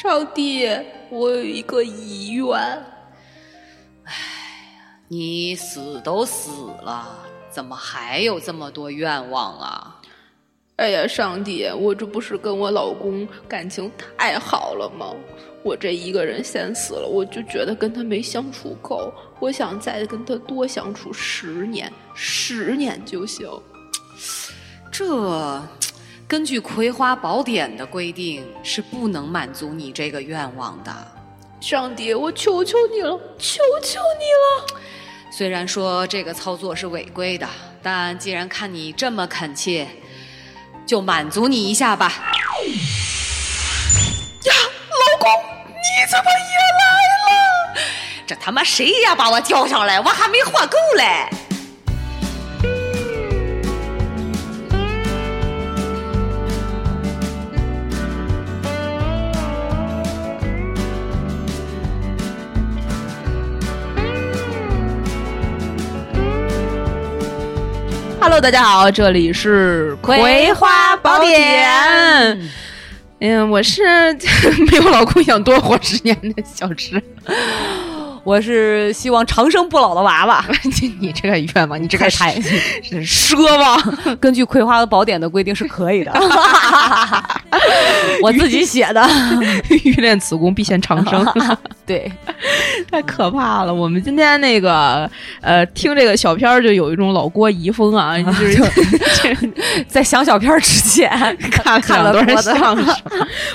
上帝，我有一个遗愿。哎呀，你死都死了，怎么还有这么多愿望啊？哎呀，上帝，我这不是跟我老公感情太好了吗？我这一个人先死了，我就觉得跟他没相处够，我想再跟他多相处十年，十年就行。这根据《葵花宝典》的规定是不能满足你这个愿望的。上帝，我求求你了，求求你了！虽然说这个操作是违规的，但既然看你这么恳切。就满足你一下吧。呀，老公，你怎么也来了？这他妈谁呀？把我叫上来，我还没喝够嘞。Hello，大家好，这里是《葵花宝典》。嗯，我是 没有老公想多活十年的小吃。我是希望长生不老的娃娃。你这个愿望，你这个太 奢望。根据《葵花宝典》的规定是可以的。我自己写的，欲练此功，必先长生。对，太可怕了。我们今天那个呃，听这个小片儿就有一种老郭遗风啊，就是在想小片儿之前看看了多少相声。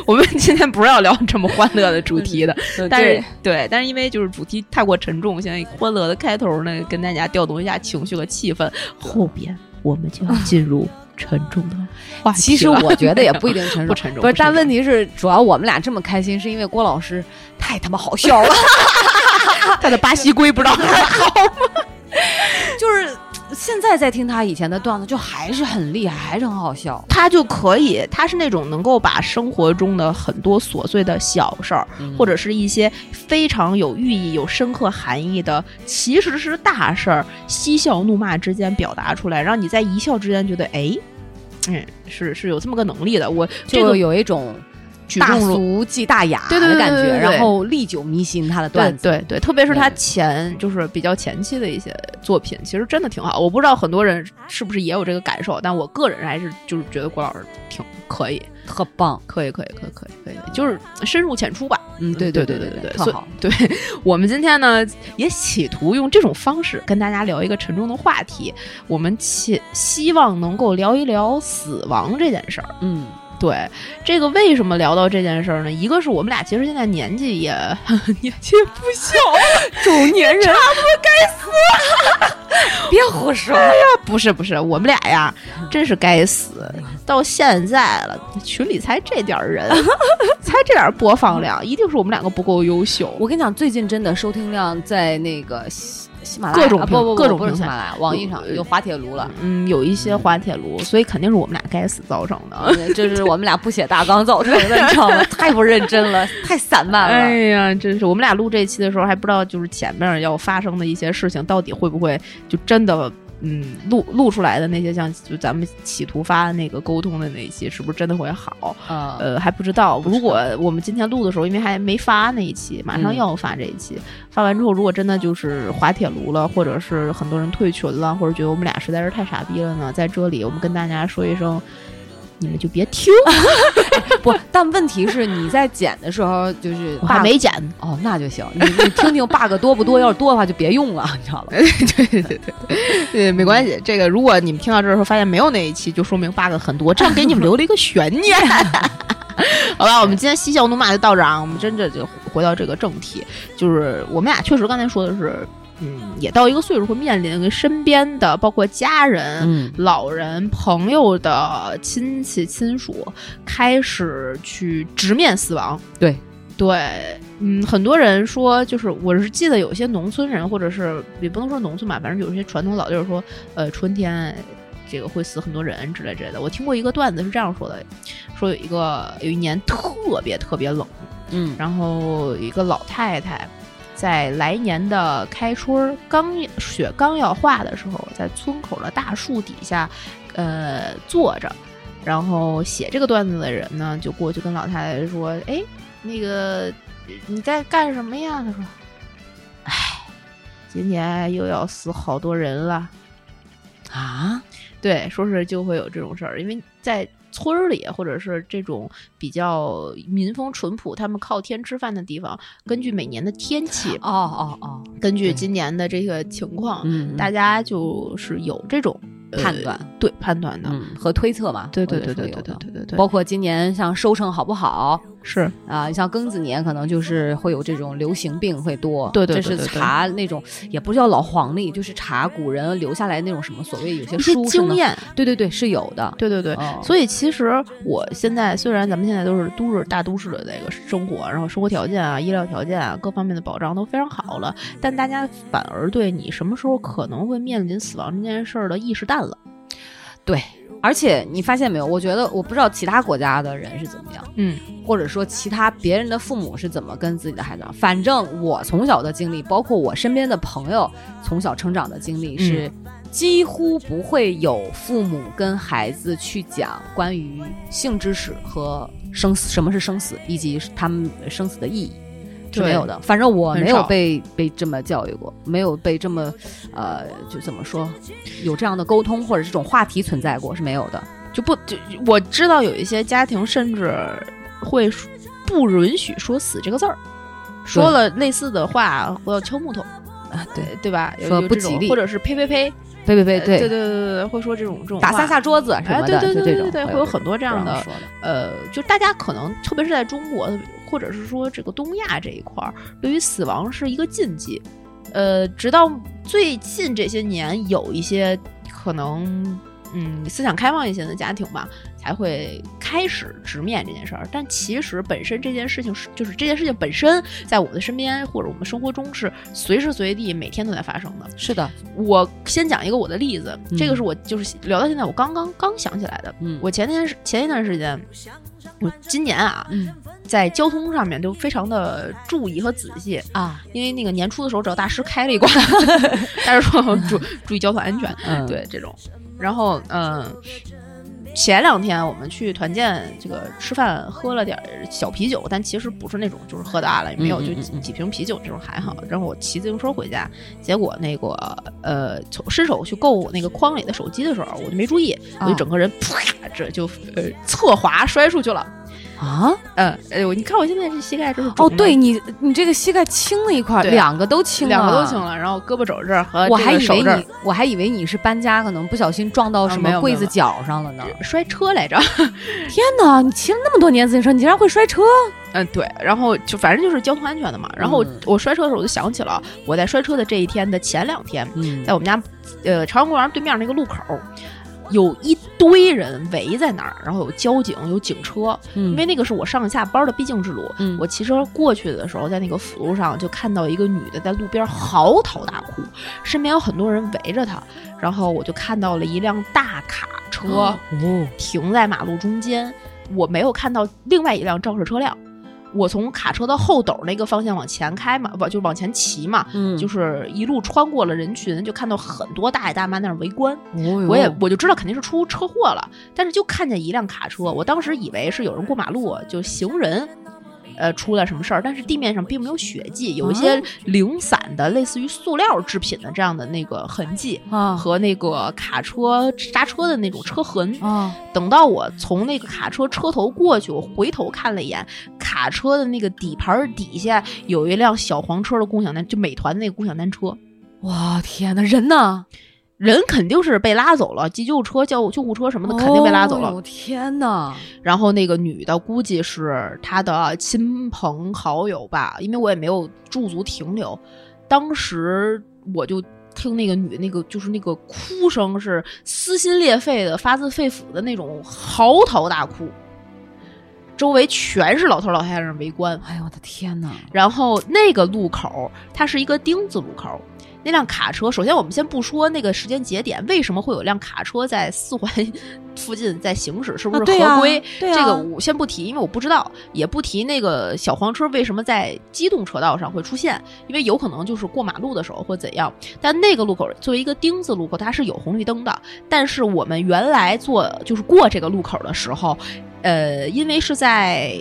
我们今天不是要聊这么欢乐的主题的，但是对，但是因为就是主题太过沉重，现在欢乐的开头呢，跟大家调动一下情绪和气氛，后边我们就要进入。沉重的话题，其实我觉得也不一定沉重，不沉重。不是，但问题是，主要我们俩这么开心，是因为郭老师 太他妈好笑了。他的巴西龟不知道还好吗？就是现在在听他以前的段子，就还是很厉害，还是很好笑。他就可以，他是那种能够把生活中的很多琐碎的小事儿，或者是一些非常有寓意、有深刻含义的，其实是大事儿，嬉笑怒骂之间表达出来，让你在一笑之间觉得，哎，嗯，是是有这么个能力的。我这个有一种。大俗即大雅的感觉，然后历久弥新。他的段子，对对，特别是他前就是比较前期的一些作品，其实真的挺好。我不知道很多人是不是也有这个感受，但我个人还是就是觉得郭老师挺可以，特棒，可以可以可以可以可以，就是深入浅出吧。嗯，对对对对对，特好。对我们今天呢，也企图用这种方式跟大家聊一个沉重的话题，我们希希望能够聊一聊死亡这件事儿。嗯。对，这个为什么聊到这件事儿呢？一个是我们俩其实现在年纪也 年纪也不小，中年人，差不多该死了。别胡说！哎呀，不是不是，我们俩呀，真是该死。到现在了，群里才这点人，才这点播放量，一定是我们两个不够优秀。我跟你讲，最近真的收听量在那个。喜马拉雅各种不不各种平台，网易上有滑铁卢了，嗯，有一些滑铁卢，所以肯定是我们俩该死造成的，这是我们俩不写大纲造成的，你知道吗？太不认真了，太散漫了。哎呀，真是我们俩录这期的时候还不知道，就是前面要发生的一些事情到底会不会就真的。嗯，录录出来的那些像就咱们企图发的那个沟通的那一期，是不是真的会好？呃，还不知道。如果我们今天录的时候，因为还没发那一期，马上要发这一期，发完之后，如果真的就是滑铁卢了，或者是很多人退群了，或者觉得我们俩实在是太傻逼了呢，在这里我们跟大家说一声。你们就别听，不，但问题是你在剪的时候就是还没剪哦，那就行。你你听听 bug 多不多？要是多的话就别用了，你知道吧？对对对对对，没关系。这个如果你们听到这时候发现没有那一期，就说明 bug 很多，这样给你们留了一个悬念。好吧，我们今天嬉笑怒骂就到这儿，我们真的就回到这个正题，就是我们俩确实刚才说的是。嗯，也到一个岁数会面临跟身边的，包括家人、老人、朋友的亲戚亲属，开始去直面死亡。对，对，嗯，很多人说，就是我是记得有些农村人，或者是也不能说农村吧，反正有些传统老地儿说，呃，春天这个会死很多人之类之类的。我听过一个段子是这样说的，说有一个有一年特别特别冷，嗯，然后有一个老太太。在来年的开春刚雪刚要化的时候，在村口的大树底下，呃，坐着，然后写这个段子的人呢，就过去跟老太太说：“哎，那个你在干什么呀？他说，哎，今年又要死好多人了。啊，对，说是就会有这种事儿，因为在村儿里或者是这种比较民风淳朴、他们靠天吃饭的地方，根据每年的天气，哦哦哦，根据今年的这个情况，嗯，大家就是有这种、呃判断，对判断的。嗯和推测嘛，对对对对对对对对，包括今年像收成好不好是啊，你像庚子年可能就是会有这种流行病会多，对对对这是查那种也不叫老黄历，就是查古人留下来那种什么所谓有些书，经验，对对对是有的，对对对。哦所以其实我现在虽然咱们现在都是都市大都市的那个生活，然后生活条件啊、医疗条件啊各方面的保障都非常好了，但大家反而对你什么时候可能会面临死亡这件事儿的意识淡了。对。而且你发现没有？我觉得我不知道其他国家的人是怎么样，嗯或者说其他别人的父母是怎么跟自己的孩子。反正我从小的经历，包括我身边的朋友从小成长的经历是。几乎不会有父母跟孩子去讲关于性知识和生死，什么是生死，以及他们生死的意义，是没有的。反正我没有被被这么教育过，没有被这么呃，就怎么说，有这样的沟通或者这种话题存在过是没有的。就不就我知道有一些家庭甚至会说不允许说“死”这个字儿，说了类似的话，我要敲木头，啊，对，对吧？说不吉利或者是呸呸呸，对对对呃对对对对对，会说这种这种打三下桌子什哎，么的，对对对对对，会有很多这样的。呃，就大家可能特别是在中国，或者是说这个东亚这一块儿，对于死亡是一个禁忌。呃，直到最近这些年，有一些可能嗯思想开放一些的家庭吧，才会开始直面这件事儿。但其实本身这件事情是，就是这件事情本身，在我们的身边或者我们生活中是随时随地每天都在发生的。是的，我先讲一个我的例子，嗯这个是我就是聊到现在我刚刚刚想起来的。嗯我前天前一段时间，我今年啊，嗯在交通上面都非常的注意和仔细，啊，因为那个年初的时候找大师开了一卦，大师说注注意交通安全，嗯，对这种。然后嗯，前两天我们去团建这个吃饭，喝了点儿小啤酒，但其实不是那种就是喝大了，也没有就几几瓶啤酒这种还好。然后我骑自行车回家，结果那个呃，从伸手去够那个筐里的手机的时候，我就没注意，我就啊整个人啪，这就呃侧滑摔出去了。啊，嗯，哎呦，你看我现在这膝盖这是哦，的对你你这个膝盖青了一块两个都青了，两个都青。了，然后胳膊肘这儿和这我还以为你，我还以为你是搬家，可能不小心撞到什啊没有么柜子有角上了呢。摔车来着。天哪，你骑了那么多年自行车，你竟然会摔车？嗯，对，然后就反正就是交通安全的嘛。然后我嗯我摔车的时候，我就想起了我在摔车的这一天的前两天，嗯在我们家呃朝阳公园对面那个路口，有一堆人围在那儿，然后有交警，有警车，因因为那个是我上下班的必经之路。嗯我骑车过去的时候，在那个辅路上就看到一个女的在路边嚎啕大哭，身边有很多人围着她，然后我就看到了一辆大卡车。哦，停在马路中间，我没有看到另外一辆肇事车辆。我从卡车的后斗那个方向往前开嘛，不就往前骑嘛，嗯就是一路穿过了人群，就看到很多大爷大妈在那儿围观。哦我也我就知道肯定是出车祸了，但是就看见一辆卡车，我当时以为是有人过马路，就行人。呃，出了什么事儿？但是地面上并没有血迹，有一些零散的类似于塑料制品的这样的那个痕迹，啊和那个卡车刹车的那种车痕。啊等到我从那个卡车车头过去，我回头看了一眼，卡车的那个底盘底下有一辆小黄车的共享单，就美团那个共享单车，哇天哪，人呢？人肯定是被拉走了，急救车、救救护车什么的肯定被拉走了。哦天哪！然后那个女的估计是她的亲朋好友吧，因为我也没有驻足停留，当时我就。听那个女的那个就是那个哭声是撕心裂肺的，发自肺腑的那种嚎啕大哭，周围全是老头老太太在那围观。哎呦我的天哪！然后那个路口它是一个丁字路口，那辆卡车，首先我们先不说那个时间节点，为什么会有辆卡车在四环 附近在行驶，是不是啊对啊合规？对啊这个我先不提，因为我不知道，也不提那个小黄车为什么在机动车道上会出现，因为有可能就是过马路的时候或怎样。但那个路口作为一个丁字路口，它是有红绿灯的，但是我们原来做就是过这个路口的时候，呃，因为是在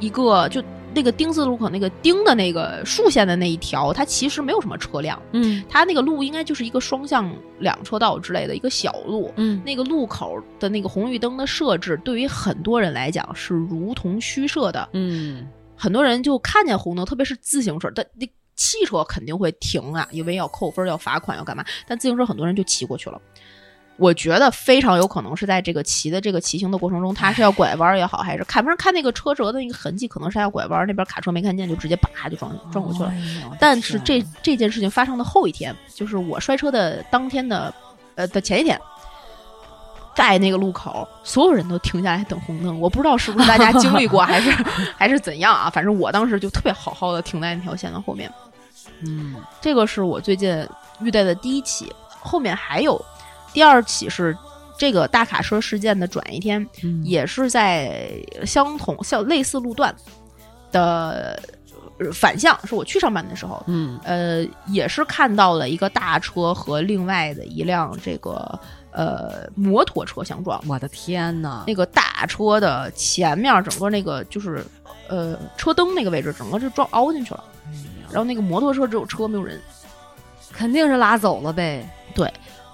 一个就那个丁字路口那个丁的那个竖线的那一条，它其实没有什么车辆，嗯它那个路应该就是一个双向两车道之类的一个小路。嗯那个路口的那个红绿灯的设置，对于很多人来讲是如同虚设的。嗯很多人就看见红灯，特别是自行车，但那汽车肯定会停啊，因为要扣分、要罚款、要干嘛。但自行车很多人就骑过去了。我觉得非常有可能是在这个骑的这个骑行的过程中，他是要拐弯也好，还是看，反正看那个车辙的那个痕迹，可能是要拐弯，那边卡车没看见，就直接叭就撞撞过去了。哎但是这这件事情发生的后一天，就是我摔车的当天的，呃的前一天，在那个路口，所有人都停下来等红灯。我不知道是不是大家经历过，还是 还是怎样啊？反正我当时就特别好好的停在那条线的后面。嗯这个是我最近遇到的第一起，后面还有第二起是这个大卡车事件的转一天，嗯也是在相同像类似路段的呃反向，是我去上班的时候，嗯呃，也是看到了一个大车和另外的一辆这个呃摩托车相撞。我的天呐，那个大车的前面整个那个就是呃车灯那个位置，整个就撞凹进去了。然后那个摩托车只有车没有人。肯定是拉走了呗。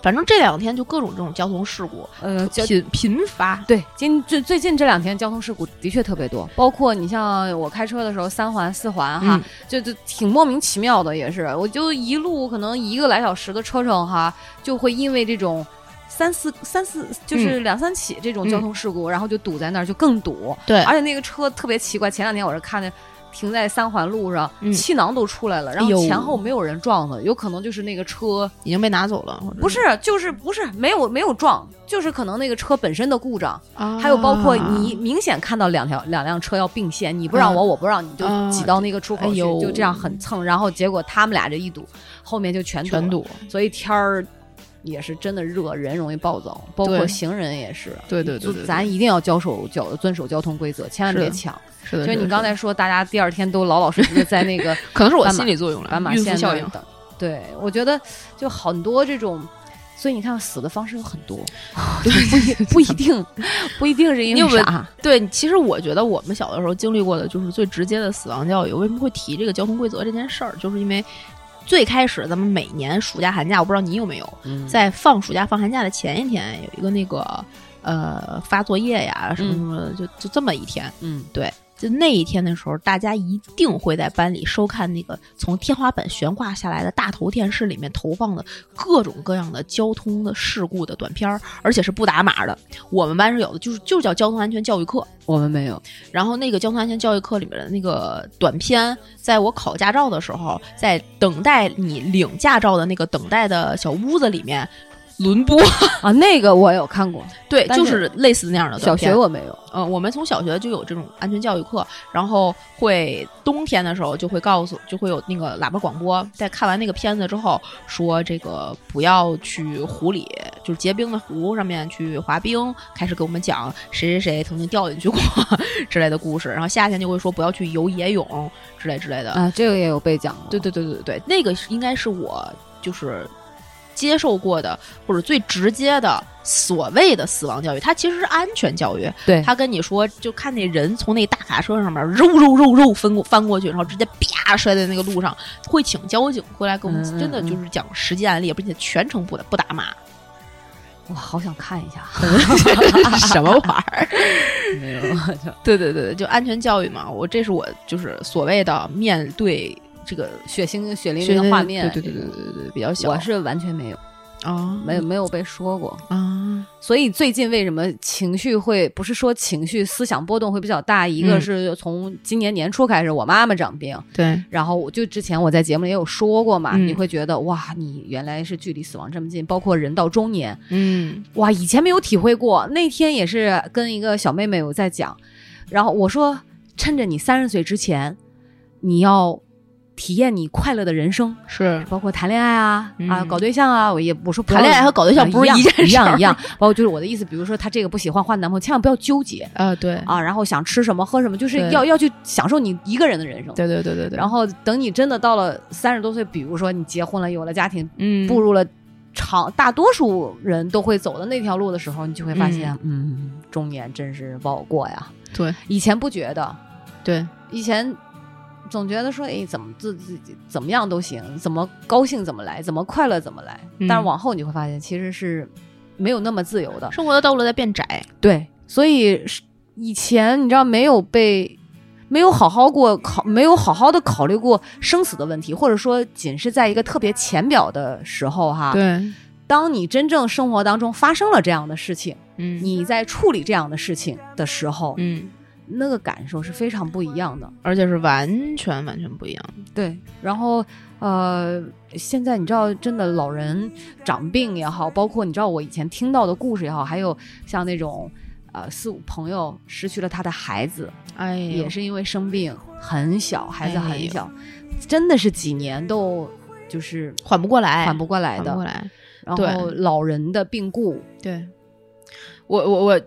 反正这两天就各种这种交通事故呃，频频发。对，今最最近这两天交通事故的确特别多，包括你像我开车的时候，三环、四环哈，嗯就就挺莫名其妙的，也是，我就一路可能一个来小时的车程哈，就会因为这种。三四三四就是两三起这种交通事故，然后就堵在那儿，就更堵。对而且那个车特别奇怪，前两天我是看见停在三环路上，嗯。气囊都出来了，然后哎呦。前后没有人撞的，有可能就是那个车已经被拿走了，或者不是，就是不是没有没有撞，就是可能那个车本身的故障。啊。还有包括你明显看到两条两辆车要并线，你不让我，我不让你，就啊。挤到那个出口去，就这样很蹭，然后结果他们俩这一堵，后面就全堵了。全堵。所以天儿也是真的热，人容易暴躁，包括行人也是。对对对就对对咱一定要交手交遵守交通规则，千万别抢。是的，就是你刚才说，大家第二天都老老实实的在那个 可能是我斑马心理作用了，斑马线效应。对，我觉得就很多这种，所以你看死的方式有很多，不一不一定 不一定是因为啥。对，其实我觉得我们小的时候经历过的就是最直接的死亡教育。为什么会提这个交通规则这件事儿？就是因为最开始咱们每年暑假寒假，我不知道你有没有，嗯。在放暑假放寒假的前一天，有一个那个呃发作业呀什么什么的，就就这么一天。嗯。对，就那一天的时候，大家一定会在班里收看那个从天花板悬挂下来的大头电视里面投放的各种各样的交通的事故的短片儿，而且是不打码的。我们班是有的，就是就叫交通安全教育课。我们没有，然后那个交通安全教育课里面的那个短片，在我考驾照的时候，在等待你领驾照的那个等待的小屋子里面轮播。啊，那个我有看过，对，就是是类似那样的小。学我没有。嗯，我们从小学就有这种安全教育课，然后会冬天的时候就会告诉，就会有那个喇叭广播，在看完那个片子之后说这个不要去湖里，就是结冰的湖上面去滑冰，开始给我们讲谁谁谁曾经掉进去过之类的故事，然后夏天就会说不要去游野泳之类之类的。啊，这个也有被讲过。对对对对对，那个是应该是我就是接受过的或者最直接的所谓的死亡教育，它其实是安全教育。对他跟你说，就看那人从那大卡车上面肉肉肉肉翻过翻过去，然后直接啪摔在那个路上，会请交警过来跟我们真的就是讲实际案例，并且全程不打不打码。我好想看一下。什么玩意儿？没有，对对对对，就安全教育嘛。我这是我就是所谓的面对这个血腥血淋淋的画面，对对对对对对对，比较小。我是完全没有，啊，没有没有被说过。啊，所以最近为什么情绪会不是说情绪思想波动会比较大？一个嗯是从今年年初开始，我妈妈长病，对，然后我就之前我在节目里也有说过嘛，嗯你会觉得哇，你原来是距离死亡这么近，包括人到中年，嗯哇，以前没有体会过。那天也是跟一个小妹妹我在讲，然后我说，趁着你三十岁之前，你要体验你快乐的人生，是。包括谈恋爱啊、嗯。啊搞对象啊，我也我说不谈恋爱和搞对象不是啊一件事儿。一样。一样，包括就是我的意思，比如说他这个不喜欢换男朋友，千万不要纠结。啊，对。啊，然后想吃什么喝什么，就是要要去享受你一个人的人生。对对对。对对，然后等你真的到了三十多岁，比如说你结婚了，有了家庭，嗯。步入了长大多数人都会走的那条路的时候，你就会发现，嗯中年真是不好过呀。对。以前不觉得，对。以前总觉得说，哎，怎么自自己怎么样都行，怎么高兴怎么来，怎么快乐怎么来。嗯但是往后你会发现，其实是没有那么自由的。生活的道路在变窄。对，所以是以前你知道没有被。没有好好过考，没有好好的考虑过生死的问题，或者说仅是在一个特别浅表的时候哈。，对，当你真正生活当中发生了这样的事情，嗯你在处理这样的事情的时候，嗯，那个感受是非常不一样的。而且是完全完全不一样的。对，然后呃，现在你知道，真的老人长病也好，包括你知道我以前听到的故事也好，还有像那种呃四五朋友失去了他的孩子，哎，也是因为生病，很小，孩子很小，真的是几年都就是缓不过来，缓不过来的。缓不过来。然后老人的病故，对，我我我，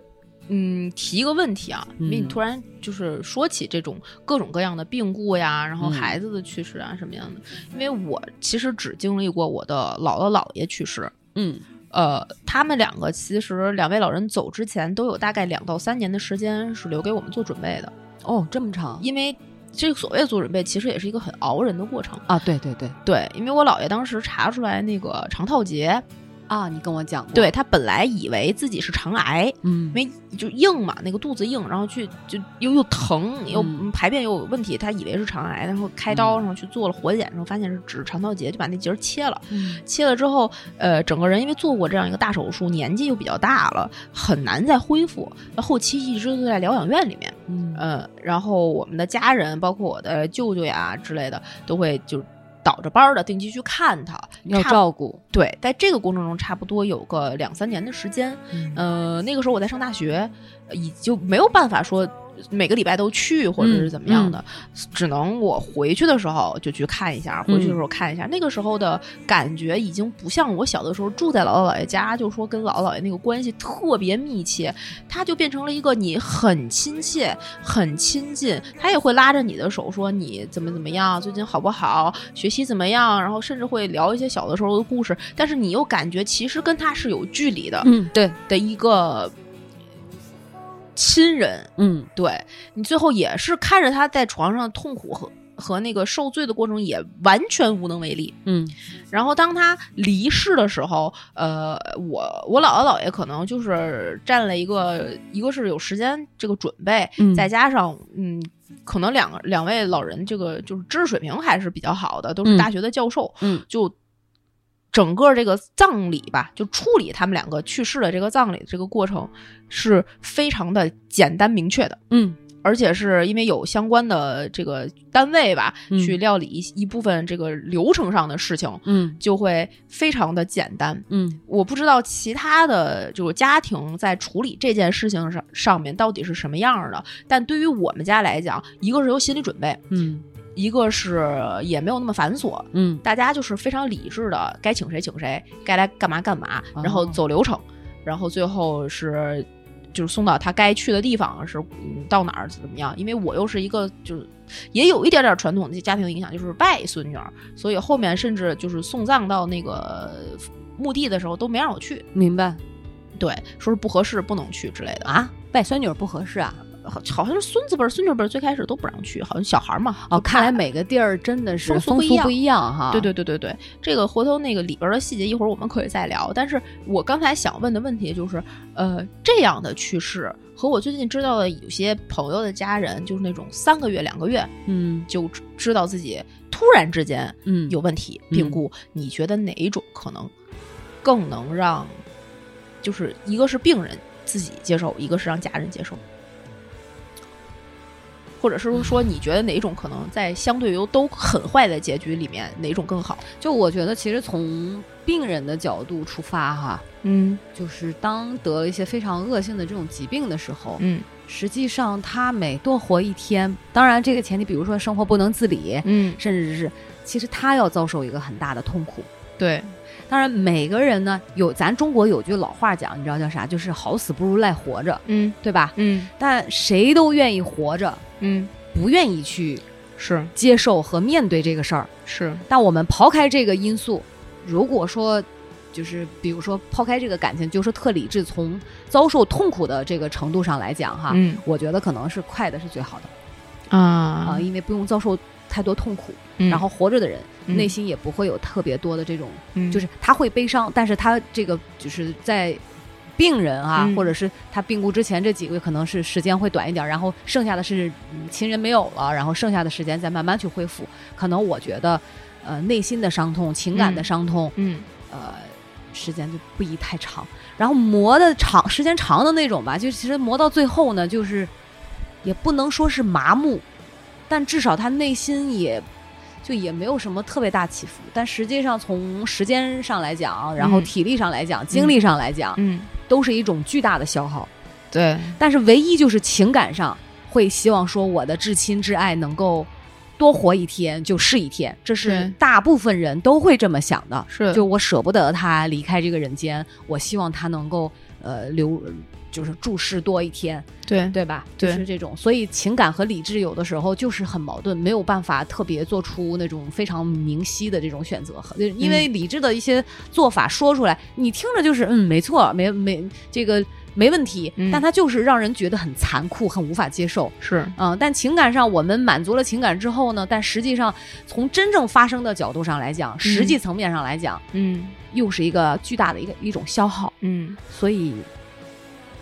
嗯，提一个问题啊，因为你嗯突然就是说起这种各种各样的病故呀，然后嗯孩子的去世啊什么样的，因为我其实只经历过我的姥姥姥爷去世。嗯呃，他们两个其实两位老人走之前都有大概两到三年的时间是留给我们做准备的，哦，这么长因为这个所谓的做准备，其实也是一个很熬人的过程。啊？对对对对，因为我姥爷当时查出来那个肠套结，啊，你跟我讲过，对，他本来以为自己是肠癌，嗯。因为就硬嘛，那个肚子硬，然后去就又又疼，又嗯。排便又有问题，他以为是肠癌，然后开刀，然后去做了活检，然后发现是只是肠道结，就把那节儿切了。嗯。切了之后，呃，整个人因为做过这样一个大手术，年纪又比较大了，很难再恢复。那后期一直都在疗养院里面，嗯。呃，然后我们的家人，包括我的舅舅呀之类的，都会就倒着班儿的定期去看他，要照顾，对，在这个过程中，差不多有个两三年的时间。嗯呃，那个时候我在上大学，呃已就没有办法说每个礼拜都去，或者是怎么样的，只能我回去的时候就去看一下，回去的时候看一下。那个时候的感觉已经不像我小的时候住在姥姥姥爷家，就说跟姥姥姥爷那个关系特别密切，他就变成了一个你很亲切、很亲近，他也会拉着你的手说你怎么怎么样，最近好不好，学习怎么样，然后甚至会聊一些小的时候的故事，但是你又感觉其实跟他是有距离的。嗯对的一个亲人，嗯对你最后也是看着他在床上痛苦和和那个受罪的过程，也完全无能为力。嗯然后当他离世的时候，呃，我我姥姥姥爷可能就是占了一个，一个是有时间这个准备，嗯再加上嗯。可能两个两位老人这个就是知识水平还是比较好的，都是嗯大学的教授，嗯就整个这个葬礼吧，就处理他们两个去世的这个葬礼的这个过程是非常的简单明确的，嗯。而且是因为有相关的这个单位吧，嗯去料理一一部分这个流程上的事情，嗯。就会非常的简单。嗯。我不知道其他的就是家庭在处理这件事情上上面到底是什么样的，但对于我们家来讲，一个是有心理准备，嗯一个是也没有那么繁琐，嗯大家就是非常理智的，该请谁请谁，该来干嘛干嘛，哦然后走流程，然后最后是就是送到他该去的地方，是嗯到哪儿怎么样？因为我又是一个就是也有一点点传统的家庭的影响，就是外孙女儿，所以后面甚至就是送葬到那个墓地的时候都没让我去，明白对，说是不合适不能去之类的。啊，外孙女儿不合适啊。好好像是孙子辈儿、孙女辈儿最开始都不让去，好像小孩儿嘛。哦，看来每个地儿真的是风俗不一样哈。对对对对对，这个回头那个里边的细节，一会儿我们可以再聊。但是我刚才想问的问题就是，呃，这样的去世和我最近知道的有些朋友的家人，就是那种三个月、两个月嗯就知知道自己突然之间嗯有问题、嗯病故，你觉得哪一种可能更能让，就是一个是病人自己接受，一个是让家人接受？或者是说，你觉得哪一种可能在相对于都很坏的结局里面，哪种更好？就我觉得，其实从病人的角度出发哈，嗯就是当得了一些非常恶性的这种疾病的时候，嗯实际上他每多活一天，当然这个前提，比如说生活不能自理，嗯，甚至是其实他要遭受一个很大的痛苦。对，当然，每个人呢有咱中国有句老话讲，你知道叫啥？就是好死不如赖活着，嗯对吧？嗯但谁都愿意活着，嗯，不愿意去是。接受和面对这个事儿。是，但我们抛开这个因素，如果说就是比如说抛开这个感情，就是特理智，从遭受痛苦的这个程度上来讲哈，嗯。我觉得可能是快的是最好的。啊。啊，因为不用遭受太多痛苦，嗯。然后活着的人、嗯。内心也不会有特别多的这种，嗯。就是他会悲伤，但是他这个就是在。病人啊，嗯或者是他病故之前这几个月，可能是时间会短一点，然后剩下的是、嗯亲人没有了，然后剩下的时间再慢慢去恢复。可能我觉得，呃，内心的伤痛、情感的嗯伤痛，嗯呃，时间就不宜太长。然后磨的长时间长的那种吧，就其实磨到最后呢，就是也不能说是麻木，但至少他内心也就也没有什么特别大起伏。但实际上从时间上来讲，然后嗯体力上来讲，精力上来讲，嗯，都是一种巨大的消耗。对，但是唯一就是情感上会希望说我的至亲至爱能够多活一天就是一天，这是大部分人都会这么想的。是就我舍不得他离开这个人间，我希望他能够呃留，就是注视多一天，对对吧？对就是这种，所以情感和理智有的时候就是很矛盾，没有办法特别做出那种非常明晰的这种选择，因为理智的一些做法说出来，你听着就是嗯，没错，没没这个没问题，嗯。但它就是让人觉得很残酷，很无法接受。是，嗯，但情感上我们满足了情感之后呢，但实际上从真正发生的角度上来讲，实际层面上来讲，嗯。又是一个巨大的一个一种消耗。嗯。所以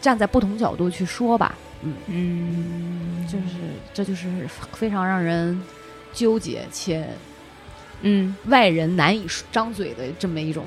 站在不同角度去说吧，嗯，嗯，就是这就是非常让人纠结且嗯，外人难以张嘴的这么一种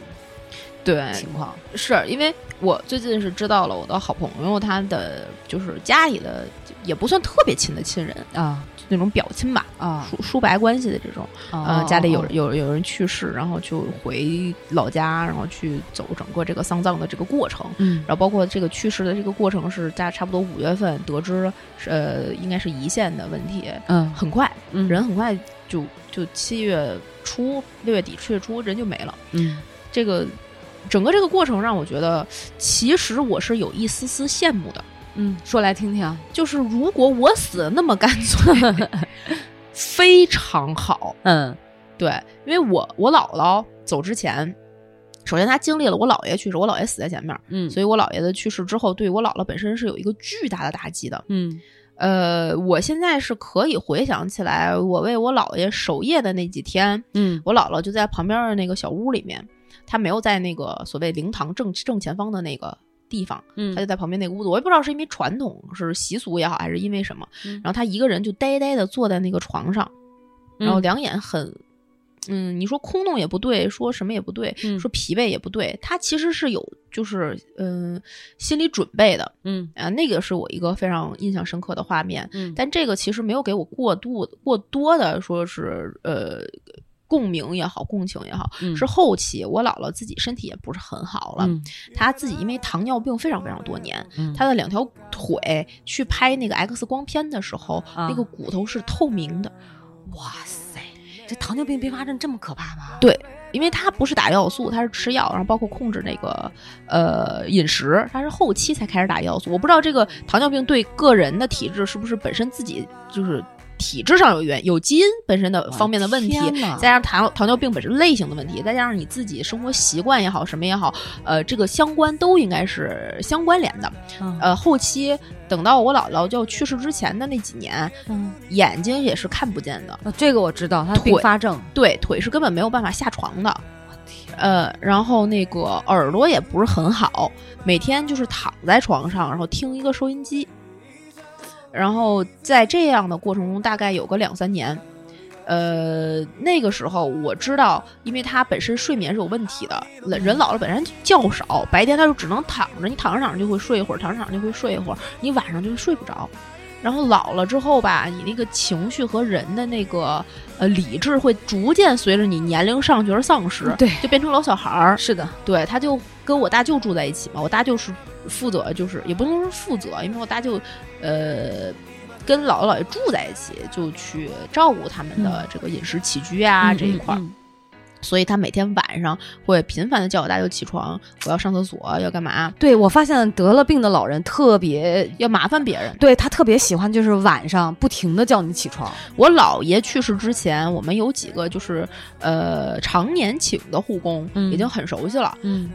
对，情况。是因为我最近是知道了我的好朋友，他的就是家里的也不算特别亲的亲人，啊那种表亲吧，啊叔叔伯关系的这种，呃，呃家里有有有人去世，然后就回老家，然后去走整个这个丧葬的这个过程。嗯然后包括这个去世的这个过程是在差不多五月份得知，呃，应该是胰腺的问题，嗯很快，嗯人很快就就七月初六月底七月初人就没了。嗯这个整个这个过程让我觉得，其实我是有一丝丝羡慕的，嗯，说来听听啊。就是如果我死的那么干脆，非常好。嗯对，因为我我姥姥走之前，首先她经历了我姥爷去世，我姥爷死在前面，嗯所以我姥爷的去世之后，对我姥姥本身是有一个巨大的打击的。嗯呃，我现在是可以回想起来，我为我姥爷守夜的那几天，嗯我姥姥就在旁边的那个小屋里面，她没有在那个所谓灵堂正正前方的那个地方，嗯他就在旁边那个屋子。我也不知道是因为传统是习俗也好，还是因为什么，嗯然后他一个人就呆呆的坐在那个床上，然后嗯两眼很。嗯，你说空洞也不对，说什么也不对，嗯说疲惫也不对，他其实是有就是嗯、心理准备的嗯啊，那个是我一个非常印象深刻的画面。嗯但这个其实没有给我过度过多的说是呃共鸣也好，共情也好，嗯是后期我姥姥自己身体也不是很好了，嗯她自己因为糖尿病非常非常多年，嗯她的两条腿去拍那个 X 光片的时候，啊那个骨头是透明的，哇塞，这糖尿病并发症这么可怕吗？对。因为她不是打药素，她是吃药，然后包括控制那个呃饮食，她是后期才开始打药素。我不知道这个糖尿病对个人的体质是不是本身自己就是体质上有原有基因本身的方面的问题，再加上糖糖尿病本身类型的问题，再加上你自己生活习惯也好，什么也好，呃，这个相关都应该是相关联的。嗯呃，后期等到我姥姥就去世之前的那几年，嗯，眼睛也是看不见的，啊这个我知道，它并腿发症。对，腿是根本没有办法下床的。呃，然后那个耳朵也不是很好，每天就是躺在床上，然后听一个收音机。然后在这样的过程中，大概有个两三年。呃，那个时候我知道，因为他本身睡眠是有问题的，人老了本身觉少，白天他就只能躺着，你躺着躺着就会睡一会儿，躺着躺着就会睡一会儿，你晚上就会睡不着。然后老了之后吧，你那个情绪和人的那个呃理智会逐渐随着你年龄上去而丧失，对就变成老小孩儿。是的，对，他就跟我大舅住在一起嘛，我大舅是负责，就是也不能说负责，因为我大舅呃跟姥姥姥爷住在一起，就去照顾他们的这个饮食起居啊、嗯这一块儿。嗯所以他每天晚上会频繁的叫我大舅起床，我要上厕所，要干嘛，对我发现得了病的老人特别，要麻烦别人。对他特别喜欢，就是晚上不停的叫你起床。我姥爷去世之前，我们有几个就是呃常年请的护工，嗯已经很熟悉了。嗯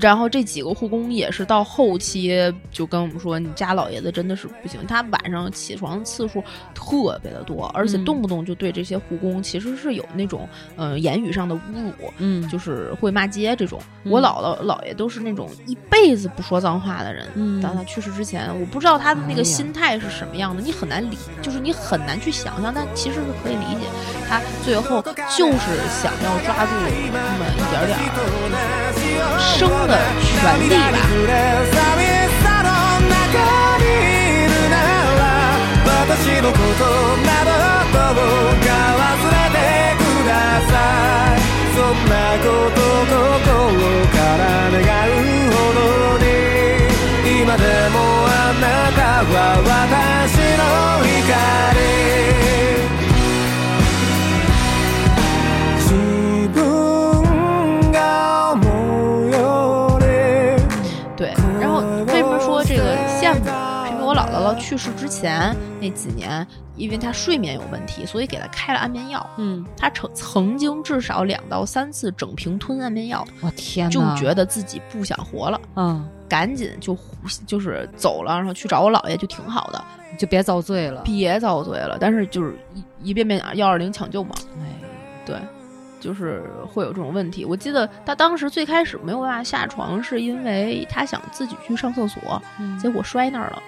然后这几个护工也是到后期就跟我们说，你家老爷子真的是不行，他晚上起床次数特别的多，而且嗯动不动就对这些护工其实是有那种呃言语上的侮辱，嗯就是会骂街这种。嗯我姥姥姥爷都是那种一辈子不说脏话的人，嗯到他去世之前，我不知道他的那个心态是什么样的，你很难理，就是你很难去想象，但其实是可以理解。他最后就是想要抓住那么一点点儿生的权利吧。去世之前那几年，因为他睡眠有问题，所以给他开了安眠药。嗯，他曾曾经至少两到三次整瓶吞安眠药，我天就，觉得自己不想活了，嗯，赶紧就呼就是走了，然后去找我姥爷，就挺好的，就别遭罪了。别遭罪了。但是就是一一遍遍幺二零抢救嘛，哎，对，就是会有这种问题。我记得他当时最开始没有办法下床，是因为他想自己去上厕所，嗯结果摔那儿了。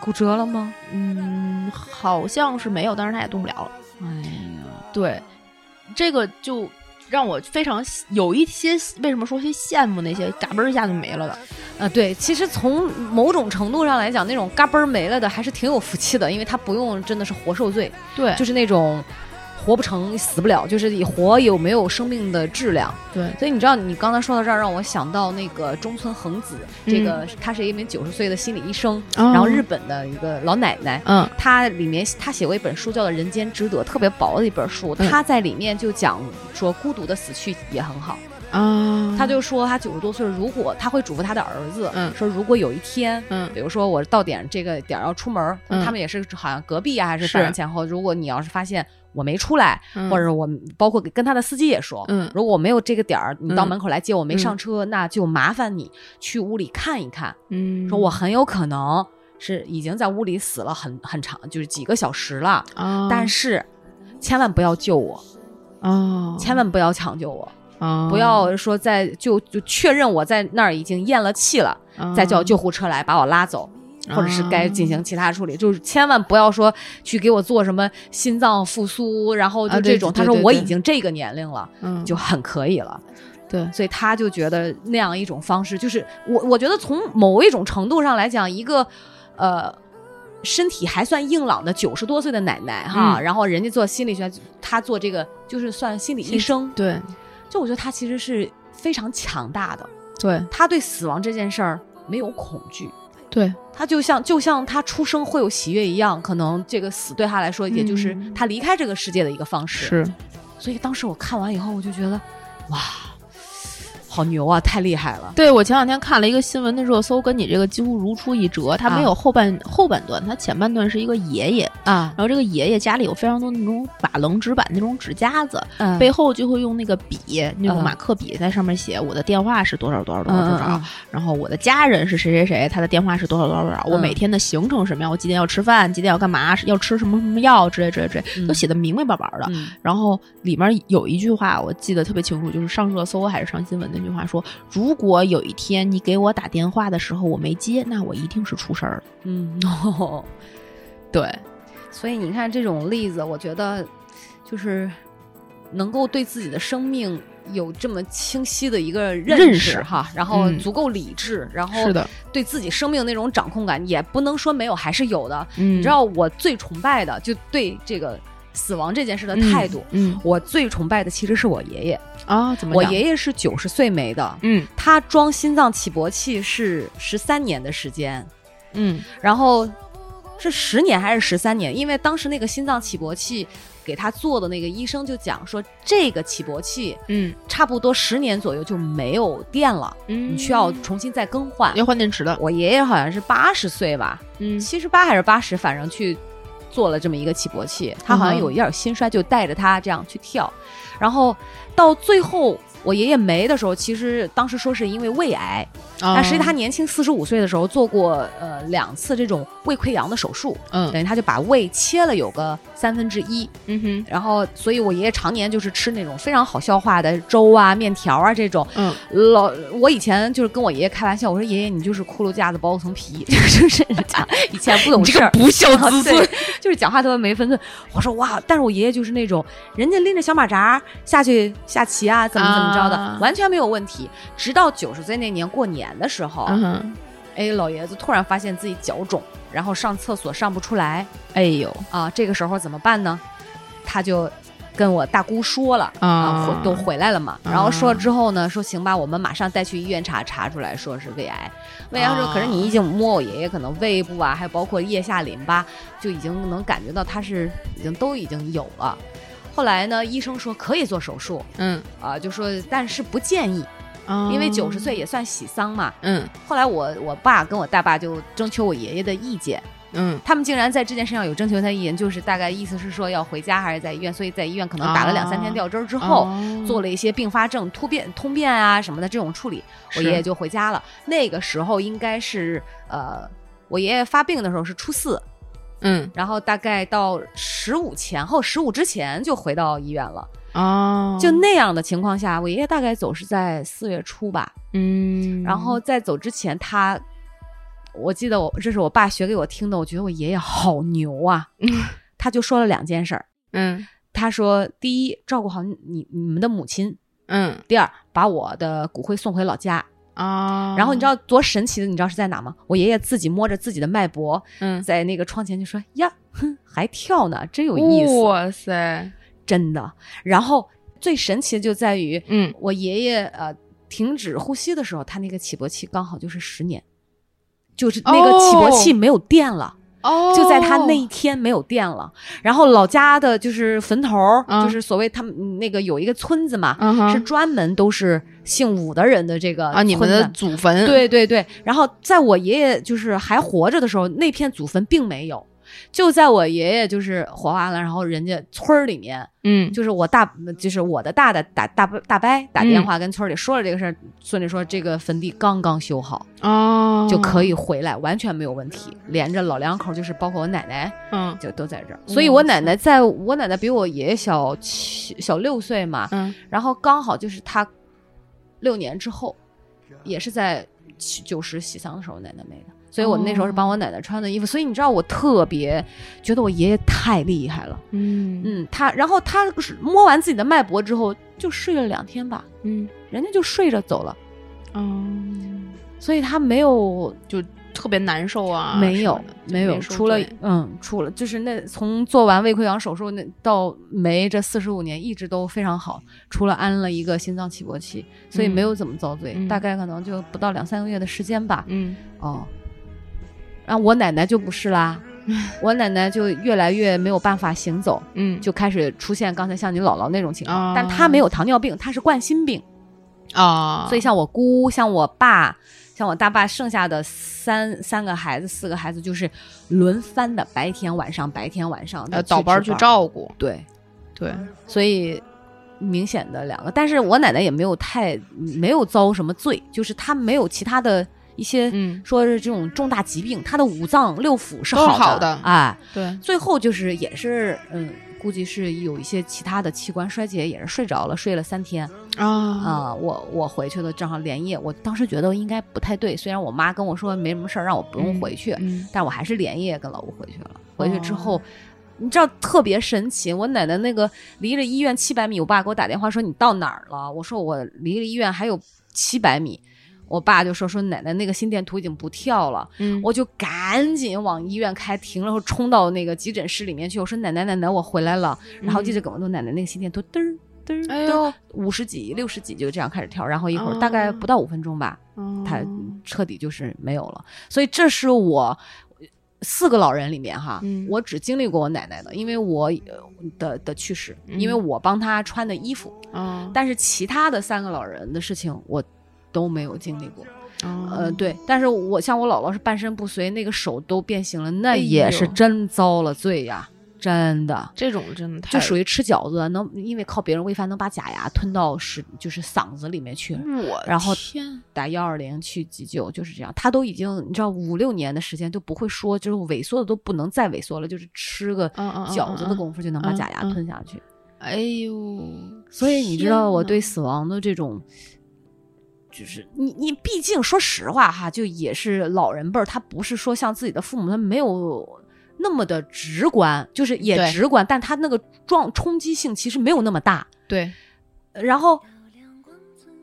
骨折了吗？嗯，好像是没有，但是他也动不了了。哎呀，对，这个就让我非常有一些为什么说些羡慕那些嘎嘣儿一下就没了的。啊，对，其实从某种程度上来讲，那种嘎嘣儿没了的还是挺有福气的，因为他不用真的是活受罪，对，就是那种活不成死不了，就是以活有没有生命的质量。对，所以你知道，你刚才说到这儿，让我想到那个中村恒子，这个他是一名九十岁的心理医生，然然后日本的一个老奶奶。嗯她里面她写过一本书，叫做《人间值得》，特别薄的一本书。嗯她在里面就讲说，孤独的死去也很好。啊，她就说，她九十多岁，如果她会嘱咐她的儿子，嗯说如果有一天，嗯比如说我到点这个点儿要出门他们也是好像隔壁啊，还是是反正前后，如果你要是发现我没出来，嗯。或者我包括跟他的司机也说，嗯。如果我没有这个点儿，你到嗯。门口来接我没上车，那就麻烦你去屋里看一看，嗯，说我很有可能是已经在屋里死了很很长，就是几个小时了，啊，但是千万不要救我，啊，千万不要抢救我，啊不要说在就就确认我在那儿已经咽了气了，啊再叫救护车来把我拉走。或者是该进行其他处理，就是千万不要说去给我做什么心脏复苏，然后就这种。他说我已经这个年龄了，嗯。就很可以了。对。所以他就觉得那样一种方式，就是我我觉得从某一种程度上来讲，一个呃身体还算硬朗的九十多岁的奶奶哈，嗯。然后人家做心理学，他做这个就是算心理医生，对。就我觉得他其实是非常强大的，对。他对死亡这件事儿没有恐惧。对。他就像就像他出生会有喜悦一样，可能这个死对他来说，也就是嗯。他离开这个世界的一个方式。是。所以当时我看完以后，我就觉得，哇，好牛啊，太厉害了。对，我前两天看了一个新闻的热搜，跟你这个几乎如出一辙。他没啊有后半、后半段，他前半段是一个爷爷，啊，然后这个爷爷家里有非常多那种珐琅纸板那种纸夹子，嗯背后就会用那个笔，那种嗯马克笔在上面写我的电话是多少多少多少多少，然后我的家人是谁谁谁，他的电话是多少多少多少，我嗯每天的行程什么样，我几点要吃饭，几点要干嘛，要吃什么什么药之类之类之类，嗯都写的明明白白的。嗯然后里面有一句话我记得特别清楚，就是上热搜还是上新闻那句话说，如果有一天你给我打电话的时候我没接，那我一定是出事儿了。嗯，哦，对，所以你看这种例子，我觉得就是能够对自己的生命有这么清晰的一个认认识哈，然后嗯足够理智，然后是的，对自己生命那种掌控感，也不能说没有，还是有的。嗯，你知道我最崇拜的，就对这个死亡这件事的态度，嗯，我最崇拜的其实是我爷爷。啊，怎么讲我爷爷是九十岁没的，嗯他装心脏起搏器是十三年的时间，嗯然后是十年还是十三年？因为当时那个心脏起搏器给他做的那个医生就讲说，这个起搏器嗯差不多十年左右就没有电了，嗯，你需要重新再更换。要换电池的，我爷爷好像是八十岁吧，嗯七十八还是八十，反正去做了这么一个起搏器。他好像有一点心衰，就带着他这样去跳，然后到最后我爷爷没的时候，其实当时说是因为胃癌，但但实际他年轻四十五岁的时候做过呃两次这种胃溃疡的手术，嗯等于他就把胃切了有个三分之一，嗯哼然后所以我爷爷常年就是吃那种非常好消化的粥啊、面条啊这种。嗯老我以前就是跟我爷爷开玩笑，我说爷爷你就是骷髅架子包层皮，就是讲以前不懂事儿。不孝子对孙，就是讲话特别没分寸。我说哇，但是我爷爷就是那种人家拎着小马扎下去下棋啊，怎么怎么着的，啊完全没有问题。直到九十岁那年过年的时候，嗯，哎，老爷子突然发现自己脚肿，然后上厕所上不出来哎呦啊，这个时候怎么办呢？他就跟我大姑说了啊回都回来了嘛。啊然后说了之后呢，说行吧，我们马上带去医院查，查出来说是胃癌。胃癌说，啊可是你已经摸我爷爷可能胃部啊，还有包括腋下淋巴，就已经能感觉到他是已经都已经有了。后来呢，医生说可以做手术嗯。啊、就说但是不建议，啊因为九十岁也算喜丧嘛。嗯。后来我我爸跟我大爸就征求我爷爷的意见，嗯。他们竟然在这件事上有征求他意见，就是大概意思是说要回家还是在医院，所以在医院可能打了两三天吊针儿之后，做了一些并发症、突变、通便啊什么的这种处理，我爷爷就回家了。那个时候应该是呃，我爷爷发病的时候是初四，嗯然后大概到十五前后，十五之前就回到医院了。哦就那样的情况下，我爷爷大概走是在四月初吧。嗯，然后在走之前，他，我记得我这是我爸学给我听的，我觉得我爷爷好牛啊。他就说了两件事儿，嗯他说：第一，照顾好你你你们的母亲；嗯第二，把我的骨灰送回老家。啊，然后你知道多神奇的，你知道是在哪吗？我爷爷自己摸着自己的脉搏，嗯。在那个窗前就说：“呀，哼，还跳呢，真有意思，哇塞，真的。”然后最神奇的就在于，嗯。我爷爷呃停止呼吸的时候，他那个起搏器刚好就是十年，就是那个起搏器没有电了。哦就在他那一天没有电了，然后老家的就是坟头，嗯就是所谓他们嗯那个有一个村子嘛，嗯是专门都是姓武的人的这个啊，你们的祖坟。对对对，然后在我爷爷就是还活着的时候，那片祖坟并没有。就在我爷爷就是火化了，然后人家村儿里面，嗯就是我大，就是我的大的打大大伯打电话跟村儿里说了这个事儿，村里说这个坟地刚刚修好，哦就可以回来，完全没有问题。连着老两口，就是包括我奶奶，嗯就都在这儿。所以我奶奶在我奶奶比我爷爷小七小六岁嘛，嗯然后刚好就是她六年之后，也是在七九十喜丧的时候奶奶没的。所以我那时候是帮我奶奶穿的衣服，所以你知道我特别觉得我爷爷太厉害了，嗯。嗯，他然后他是摸完自己的脉搏之后就睡了两天吧，嗯。人家就睡着走了，嗯，所以他没有就特别难受啊，没有没有，除了嗯，除了就是那从做完胃溃疡手术那到没这四十五年一直都非常好，除了安了一个心脏起搏器，所以嗯没有怎么遭罪，嗯。大概可能就不到两三个月的时间吧。嗯。哦，然后我奶奶就不是啦，我奶奶就越来越没有办法行走，嗯。就开始出现刚才像你姥姥那种情况，啊但她没有糖尿病，她是冠心病，啊，所以像我姑、像我爸、像我大爸，剩下的三三个孩子、四个孩子就是轮番的，白天晚上，白天晚上的呃倒班去。照顾，对，对，所以明显的两个，但是我奶奶也没有太没有遭什么罪，就是她没有其他的一些。嗯说是这种重大疾病，他的五脏六腑是好好的哎，对，最后就是也是嗯，估计是有一些其他的器官衰竭，也是睡着了，睡了三天，啊啊、我我回去了，正好连夜。我当时觉得应该不太对，虽然我妈跟我说没什么事儿，让我不用回去，嗯但我还是连夜跟老吴回去了。回去之后，你知道特别神奇，我奶奶那个离着医院七百米，我爸给我打电话说你到哪儿了？我说我离着医院还有七百米。我爸就说说奶奶那个心电图已经不跳了，嗯。我就赶紧往医院开，停了后冲到那个急诊室里面去。我说奶奶奶奶我回来了，然后记着跟我说奶奶那个心电图嘚儿嘚儿嘚儿哎呦，五十几、六十几就这样开始跳，然后一会儿哦大概不到五分钟吧，他哦彻底就是没有了。所以这是我四个老人里面哈，嗯我只经历过我奶奶的，因为我呃的的去世，嗯因为我帮她穿的衣服，啊，但是其他的三个老人的事情我都没有经历过。呃，呃，对，但是我像我姥姥是半身不遂，那个手都变形了，那也是真遭了罪呀。真的。这种真的太就属于吃饺子，能因为靠别人喂饭能把假牙吞到是就是嗓子里面去，我然后天，打幺二零去急救，就是这样。他都已经你知道五六年的时间都不会说，就是萎缩的都不能再萎缩了，就是吃个饺子的嗯功夫就能把嗯假牙嗯吞下去。哎呦，所以你知道我对死亡的这种，就是你你毕竟说实话哈，就也是老人辈儿，他不是说像自己的父母，他没有那么的直观，就是也直观，但他那个撞冲击性其实没有那么大。对，然后，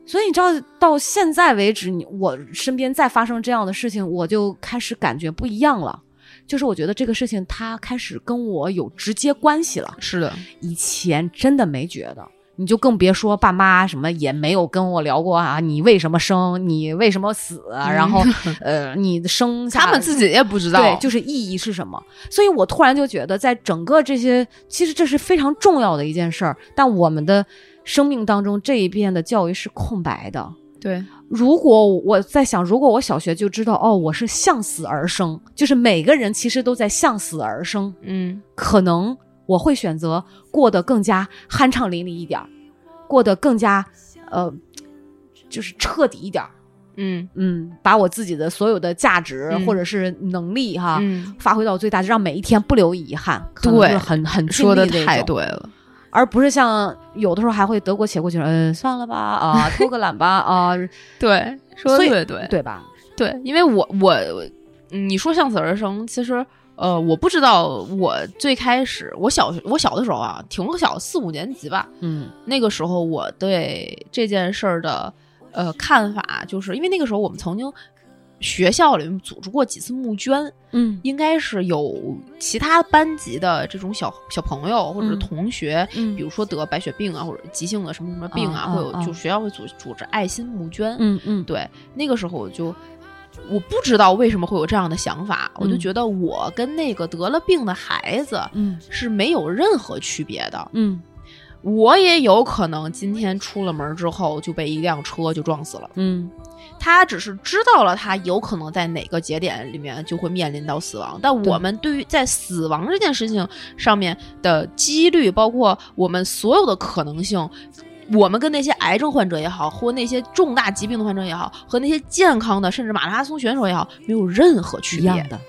所以你知道，到现在为止，你我身边再发生这样的事情，我就开始感觉不一样了。就是我觉得这个事情它开始跟我有直接关系了，是的，以前真的没觉得。你就更别说爸妈什么也没有跟我聊过啊，你为什么生，你为什么死，然后呃，你生下他们自己也不知道，对，就是意义是什么。所以我突然就觉得，在整个这些，其实这是非常重要的一件事儿，但我们的生命当中这一遍的教育是空白的。对，如果我在想，如果我小学就知道，哦，我是向死而生，就是每个人其实都在向死而生，嗯，可能我会选择过得更加酣畅淋漓一点儿，过得更加呃，就是彻底一点儿。嗯嗯，把我自己的所有的价值嗯或者是能力哈，嗯，发挥到最大，就让每一天不留遗憾。对很很尽说的太，对了，而不是像有的时候还会得过且过，就是嗯，算了吧，啊，偷个懒吧，啊，对，说的对对对吧？对，因为我我嗯你说向死而生，其实呃，我不知道我最开始我小学我小的时候啊，挺小，四五年级吧，嗯那个时候我对这件事儿的呃看法，就是因为那个时候我们曾经学校里面组织过几次募捐，嗯应该是有其他班级的这种小小朋友或者同学，嗯比如说得白血病啊，或者急性的什么什么病啊，啊会有就学校会组组织爱心募捐。嗯嗯，对，那个时候我就我不知道为什么会有这样的想法，我就嗯觉得我跟那个得了病的孩子嗯是没有任何区别的。嗯我也有可能今天出了门之后就被一辆车就撞死了。嗯他只是知道了他有可能在哪个节点里面就会面临到死亡，但我们对于在死亡这件事情上面的几率，包括我们所有的可能性。我们跟那些癌症患者也好，或那些重大疾病的患者也好，和那些健康的甚至马拉松选手也好，没有任何区别，一样的，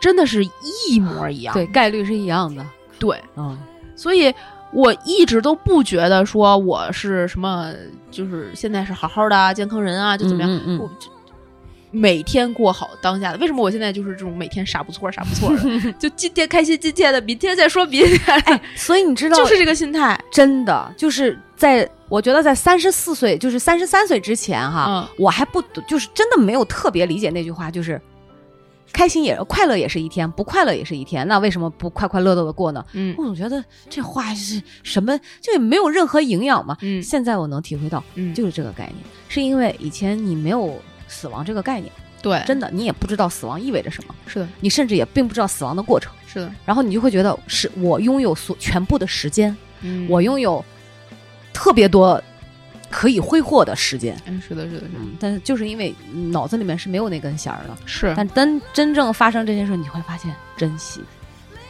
真的是一模一样。对，概率是一样的。对，嗯所以我一直都不觉得说我是什么，就是现在是好好的啊，健康人啊，就怎么样，嗯嗯我就每天过好当下的。为什么我现在就是这种每天傻不错傻不错的，就今天开心今天的，明天再说明天，哎，所以你知道，就是这个心态。真的就是在我觉得在三十四岁，就是三十三岁之前哈，嗯。我还不就是真的没有特别理解那句话，就是开心也快乐也是一天，不快乐也是一天，那为什么不快快乐乐的过呢？嗯。我总觉得这话是什么，就也没有任何营养嘛。嗯。现在我能体会到，嗯，就是这个概念，是因为以前你没有死亡这个概念，对，真的你也不知道死亡意味着什么，是的，你甚至也并不知道死亡的过程，是的，然后你就会觉得是我拥有所全部的时间，嗯。我拥有特别多可以挥霍的时间。嗯，是的，是的，是的，嗯，但是就是因为脑子里面是没有那根弦儿的，是，但真真正发生这件事，你会发现珍惜。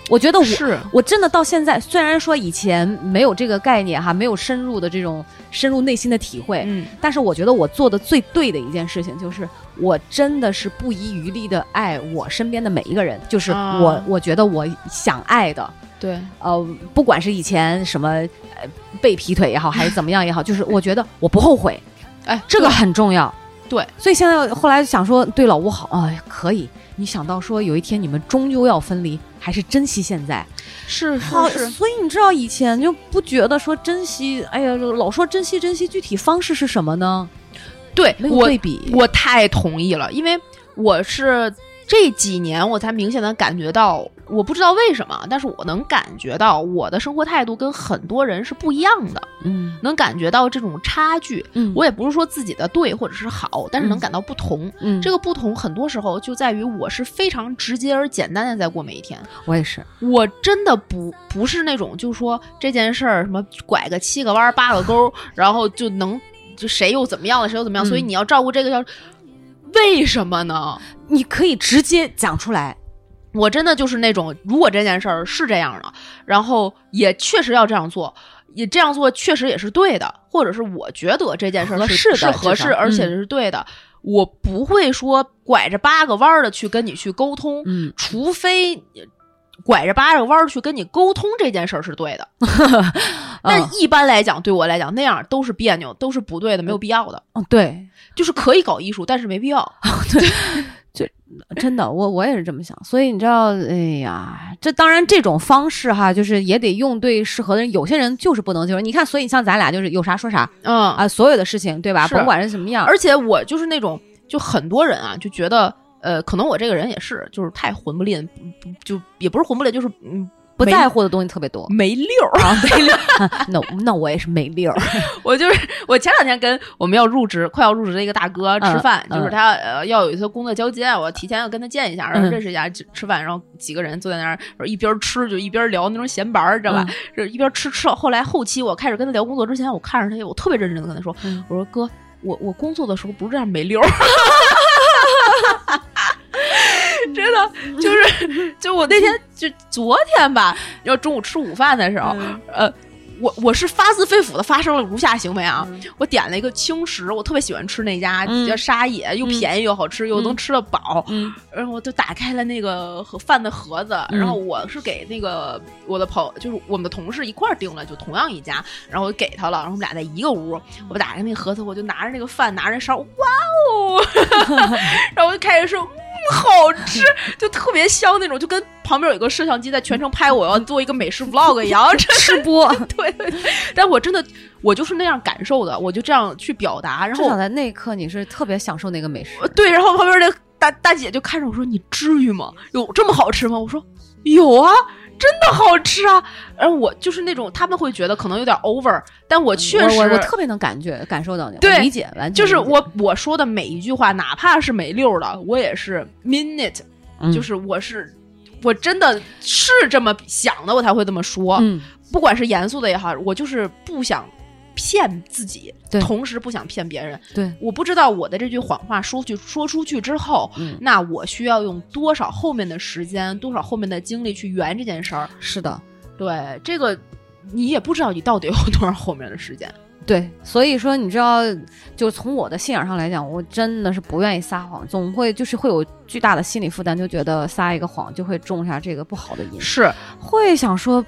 我觉得我是，我真的到现在，虽然说以前没有这个概念哈，没有深入的这种深入内心的体会，嗯。但是我觉得我做的最对的一件事情，就是我真的是不遗余力的爱我身边的每一个人，就是啊。我、我觉得我想爱的，对，呃，不管是以前什么呃被劈腿也好，还是怎么样也好，就是我觉得我不后悔，哎，这个很重要。对，所以现在后来想说对老吴好，哎，可以。你想到说有一天你们终究要分离，还是珍惜现在。是好，是是，所以你知道以前就不觉得说珍惜，哎呀，老说珍惜珍惜，具体方式是什么呢？对没有我对比。我太同意了，因为我是这几年我才明显的感觉到，我不知道为什么，但是我能感觉到我的生活态度跟很多人是不一样的，嗯能感觉到这种差距。嗯我也不是说自己的对或者是好，但是能嗯感到不同。嗯，这个不同很多时候就在于我是非常直接而简单的在过每一天，我也是。我真的不不是那种就说这件事儿什么拐个七个弯儿八个勾，然后就能就谁又怎么样了，谁又怎么样，嗯所以你要照顾这个要，为什么呢？你可以直接讲出来，我真的就是那种，如果这件事儿是这样的，然后也确实要这样做，也这样做确实也是对的，或者是我觉得这件事儿是是合适，而且是对的，我不会说拐着八个弯儿的去跟你去沟通，嗯，除非拐着八个弯儿去跟你沟通这件事儿是对的。但嗯一般来讲，对我来讲那样都是别扭，都是不对的，没有必要的。嗯对，就是可以搞艺术，但是没必要。真的，我我也是这么想，所以你知道，哎呀，这当然这种方式哈，就是也得用对适合的人，有些人就是不能接受。你看，所以像咱俩就是有啥说啥嗯啊，所有的事情对吧？甭管是什么样，而且我就是那种，就很多人啊，就觉得，呃，可能我这个人也是，就是太混不吝，就也不是混不吝，就是嗯，没不在乎的东西特别多。没溜儿。啊，没溜儿，那那我也是没溜儿。我就是我前两天跟我们要入职、快要入职的一个大哥吃饭，嗯就是他呃要有一次工作交接，我提前要跟他见一下，然后嗯认识一下，吃吃饭，然后几个人坐在那儿，一边吃就一边聊那种闲白儿，知道吧？嗯是一边吃吃到后来后期，我开始跟他聊工作之前，我看着他，我特别认真的跟他说，嗯我说哥，我我工作的时候不是这样没溜儿。真的就是，就我那天就昨天吧，要中午吃午饭的时候，嗯呃，我我是发自肺腑的发生了如下行为啊，我点了一个轻食，我特别喜欢吃那家嗯叫沙野，又便宜又好吃，又能吃得饱，嗯。然后我就打开了那个盒饭的盒子，嗯然后我是给那个我的朋友，就是我们的同事一块儿订了，就同样一家，然后我给他了，然后我们俩在一个屋，我打开那个盒子，我就拿着那个饭，拿着勺，哇哦，然后我就开始说。嗯，好吃，就特别香那种，就跟旁边有一个摄像机在全程拍我要做一个美食 vlog 一样，真 吃播，对对对。但我真的，我就是那样感受的，我就这样去表达，然后至少在那一刻你是特别享受那个美食。对，然后旁边那大大姐就看着我说：“你至于吗？有这么好吃吗？”我说：“有啊，真的好吃啊。”而我就是那种他们会觉得可能有点 over，但我确实我特别能感觉感受到你，对理解完全就是我我说的每一句话，哪怕是没溜儿的，我也是 mean it，、嗯就是我是我真的是这么想的，我才会这么说。嗯不管是严肃的也好，我就是不想骗自己，对同时不想骗别人。对我不知道我的这句谎话说去说出去之后，嗯那我需要用多少后面的时间，多少后面的精力去圆这件事儿。是的。对这个，你也不知道你到底有多少后面的时间。对，所以说你知道，就从我的信仰上来讲，我真的是不愿意撒谎，总会就是会有巨大的心理负担，就觉得撒一个谎就会种下这个不好的因，是，会想说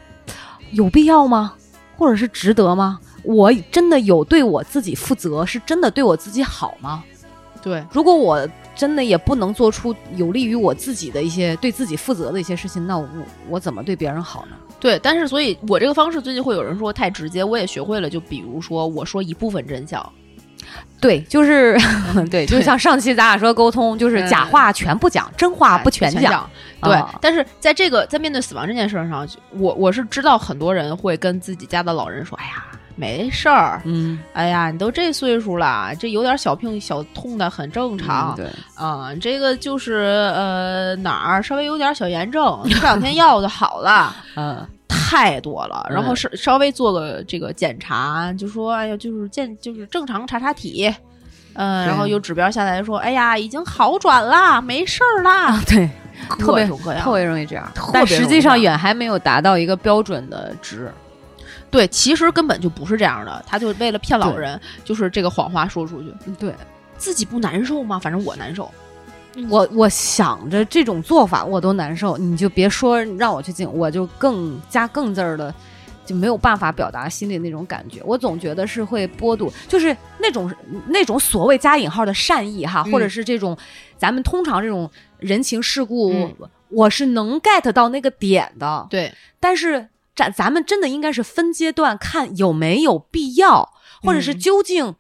有必要吗？或者是值得吗？我真的有对我自己负责，是真的对我自己好吗？对，如果我真的也不能做出有利于我自己的一些对自己负责的一些事情，那我我怎么对别人好呢？对，但是所以，我这个方式最近会有人说太直接，我也学会了。就比如说，我说一部分真相，对，就是 对，就像上期咱俩说沟通，就是假话全不讲，真话不全讲。对，啊但是在这个在面对死亡这件事儿上，我我是知道很多人会跟自己家的老人说：“哎呀，没事儿，嗯，哎呀，你都这岁数了，这有点小病小痛的很正常。对，啊、这个就是呃哪儿稍微有点小炎症，吃两天药就好了。嗯，太多了，然后嗯稍稍微做个这个检查，就说哎呀，就是健就是正常查查体，嗯、对。然后有指标下来说，哎呀，已经好转啦，没事儿啦，对，特别特。别容易这样，但实际上远还没有达到一个标准的值。对，其实根本就不是这样的，他就为了骗老人，就是这个谎话说出去，对自己不难受吗？反正我难受。我，我想着这种做法我都难受，你就别说让我去进，我就更加更字儿的。就没有办法表达心里那种感觉，我总觉得是会剥夺，就是那种那种所谓加引号的善意哈，嗯或者是这种咱们通常这种人情世故，嗯我是能 get 到那个点的。对，但是咱咱们真的应该是分阶段看有没有必要，或者是嗯。究竟，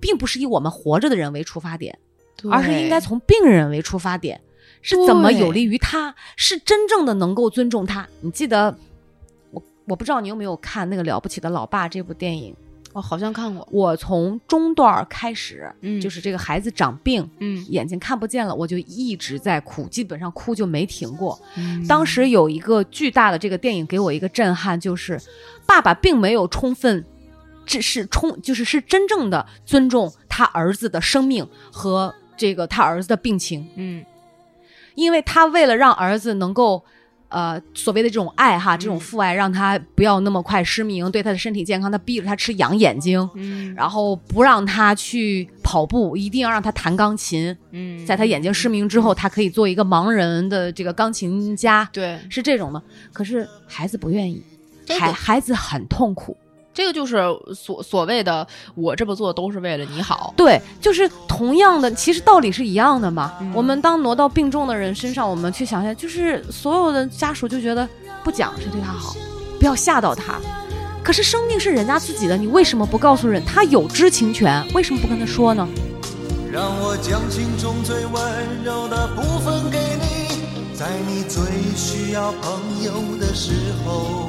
并不是以我们活着的人为出发点，而是应该从病人为出发点，是怎么有利于他，是真正的能够尊重他。你记得我我不知道你有没有看那个《了不起的老爸》这部电影，我好像看过，我从中段开始，嗯就是这个孩子长病。嗯，眼睛看不见了，我就一直在哭，基本上哭就没停过。嗯当时有一个巨大的这个电影给我一个震撼，就是爸爸并没有充分，这是充就是是真正的尊重他儿子的生命和这个他儿子的病情。嗯因为他为了让儿子能够。呃，所谓的这种爱哈，这种父爱，让他不要那么快失明，对他的身体健康，他逼着他吃养眼睛，嗯然后不让他去跑步，一定要让他弹钢琴。嗯在他眼睛失明之后，他可以做一个盲人的这个钢琴家，对是这种的。可是孩子不愿意，孩孩子很痛苦。这个就是所所谓的我这么做都是为了你好。对，就是同样的，其实道理是一样的嘛。嗯我们当挪到病重的人身上，我们去想想，就是所有的家属就觉得不讲谁对他好，不要吓到他。可是生命是人家自己的，你为什么不告诉人？他有知情权，为什么不跟他说呢？让我将心中最温柔的部分给你，在你最需要朋友的时候。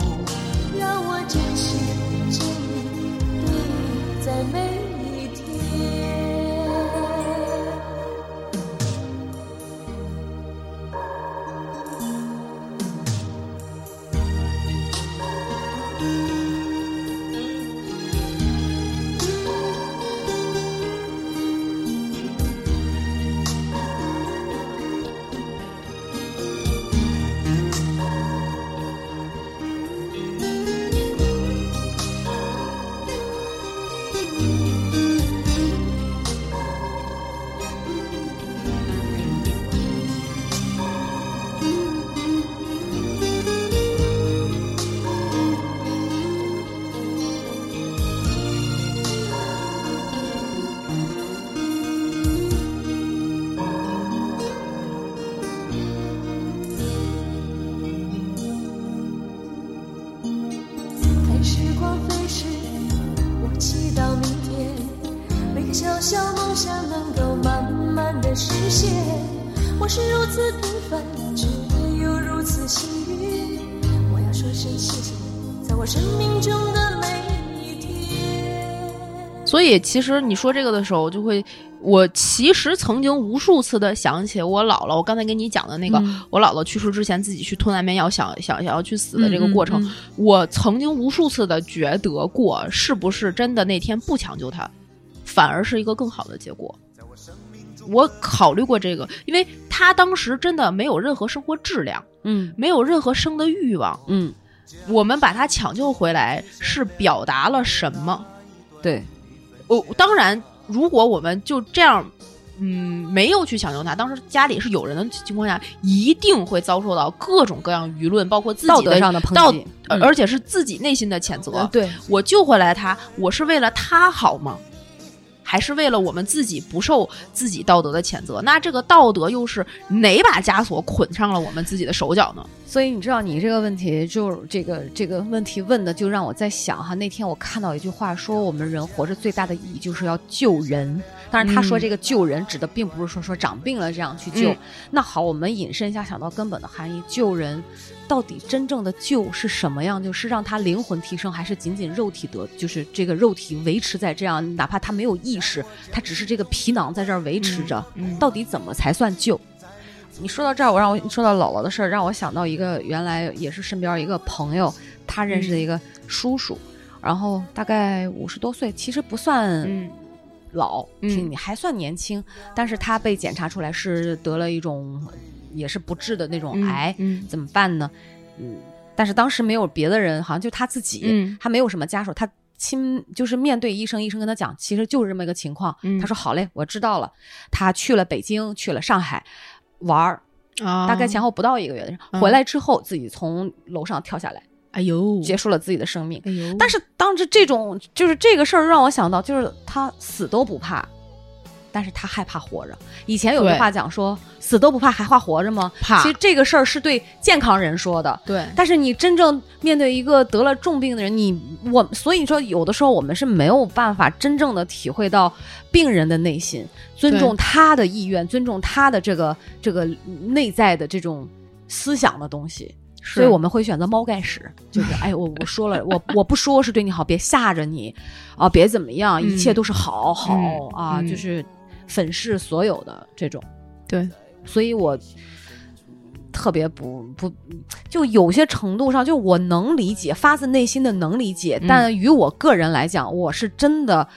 让我珍惜在每以其实你说这个的时候，我就会，我其实曾经无数次的想起我姥姥，我刚才跟你讲的那个，嗯我姥姥去世之前自己去吞安眠药，想想想要去死的这个过程，嗯嗯我曾经无数次的觉得过，是不是真的那天不抢救他，反而是一个更好的结果。我考虑过这个，因为他当时真的没有任何生活质量，嗯没有任何生的欲望。嗯，我们把他抢救回来，是表达了什么？对，我当然，如果我们就这样，嗯，没有去抢救他，当时家里是有人的情况下，一定会遭受到各种各样舆论，包括自己道德上的抨道击，呃嗯而且是自己内心的谴责。呃对，我救回来他，我是为了他好吗？还是为了我们自己不受自己道德的谴责？那这个道德又是哪把枷锁捆上了我们自己的手脚呢？所以你知道，你这个问题就这个这个问题问的，就让我在想哈。那天我看到一句话说，我们人活着最大的意义就是要救人。当然，他说嗯这个救人指的并不是说说长病了这样去救。嗯那好，我们引申一下，想到根本的含义，救人到底真正的救是什么样？就是让他灵魂提升，还是仅仅肉体得，就是这个肉体维持在这样，哪怕他没有意识，他只是这个皮囊在这儿维持着。嗯到底怎么才算救？你说到这儿，我让我说到姥姥的事儿，让我想到一个原来也是身边一个朋友，他认识的一个叔叔，然后大概五十多岁，其实不算嗯老，嗯挺你还算年轻，但是他被检查出来是得了一种也是不治的那种癌，嗯怎么办呢？嗯，但是当时没有别的人，好像就他自己，嗯他没有什么家属，他亲就是面对医生，医生跟他讲，其实就是这么一个情况。嗯他说好嘞，我知道了。他去了北京，去了上海玩儿，啊，大概前后不到一个月回来之后自己从楼上跳下来，哎呦，结束了自己的生命。哎呦，但是当时这种就是这个事儿让我想到，就是他死都不怕。但是他害怕活着。以前有句话讲说，死都不怕，还怕活着吗？怕其实这个事儿是对健康人说的，对，但是你真正面对一个得了重病的人，你我所以说有的时候我们是没有办法真正的体会到病人的内心，尊重他的意愿，尊重他的这个这个内在的这种思想的东西。所以我们会选择猫盖屎，就是哎，我我说了，我我不说是对你好，别吓着你啊，别怎么样，一切都是好好嗯啊，嗯就是粉饰所有的这种。对，所以我特别不不，就有些程度上，就我能理解，发自内心的能理解，嗯但于我个人来讲，我是真的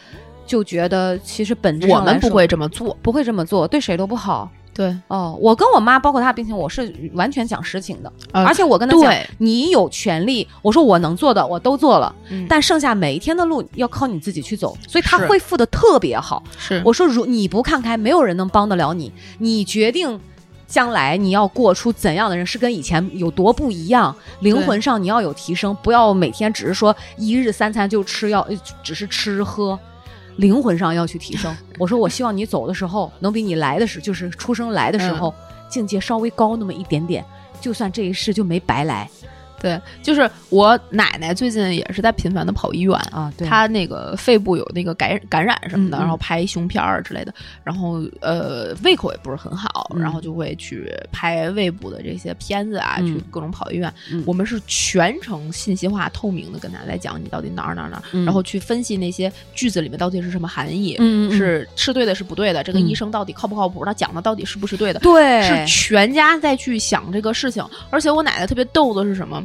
就觉得，其实本质我上我们不会这么做。不会这么做，对谁都不好。对，哦，我跟我妈，包括她病情，我是完全讲实情的，呃而且我跟她讲，你有权利，我说我能做的我都做了，嗯。但剩下每一天的路要靠你自己去走，所以她恢复的特别好。是。我说，如你不看开，没有人能帮得了你，你决定。将来你要过出怎样的人，是跟以前有多不一样？灵魂上你要有提升，不要每天只是说一日三餐就吃药，呃只是吃喝，灵魂上要去提升。我说，我希望你走的时候，能比你来的时，就是出生来的时候、境界稍微高那么一点点，就算这一世就没白来对，就是我奶奶最近也是在频繁的跑医院。啊。对，她那个肺部有那个感感染什么的，然后拍胸片儿之类的，然后呃胃口也不是很好，嗯然后就会去拍胃部的这些片子啊，嗯去各种跑医院。嗯我们是全程信息化、透明的跟大家来讲你到底哪儿哪儿哪儿，嗯然后去分析那些句子里面到底是什么含义，是是对的，是不对的，这个嗯医生到底靠不靠谱，他讲的到底是不是对的，对是全家在去想这个事情。而且我奶奶特别逗的是什么？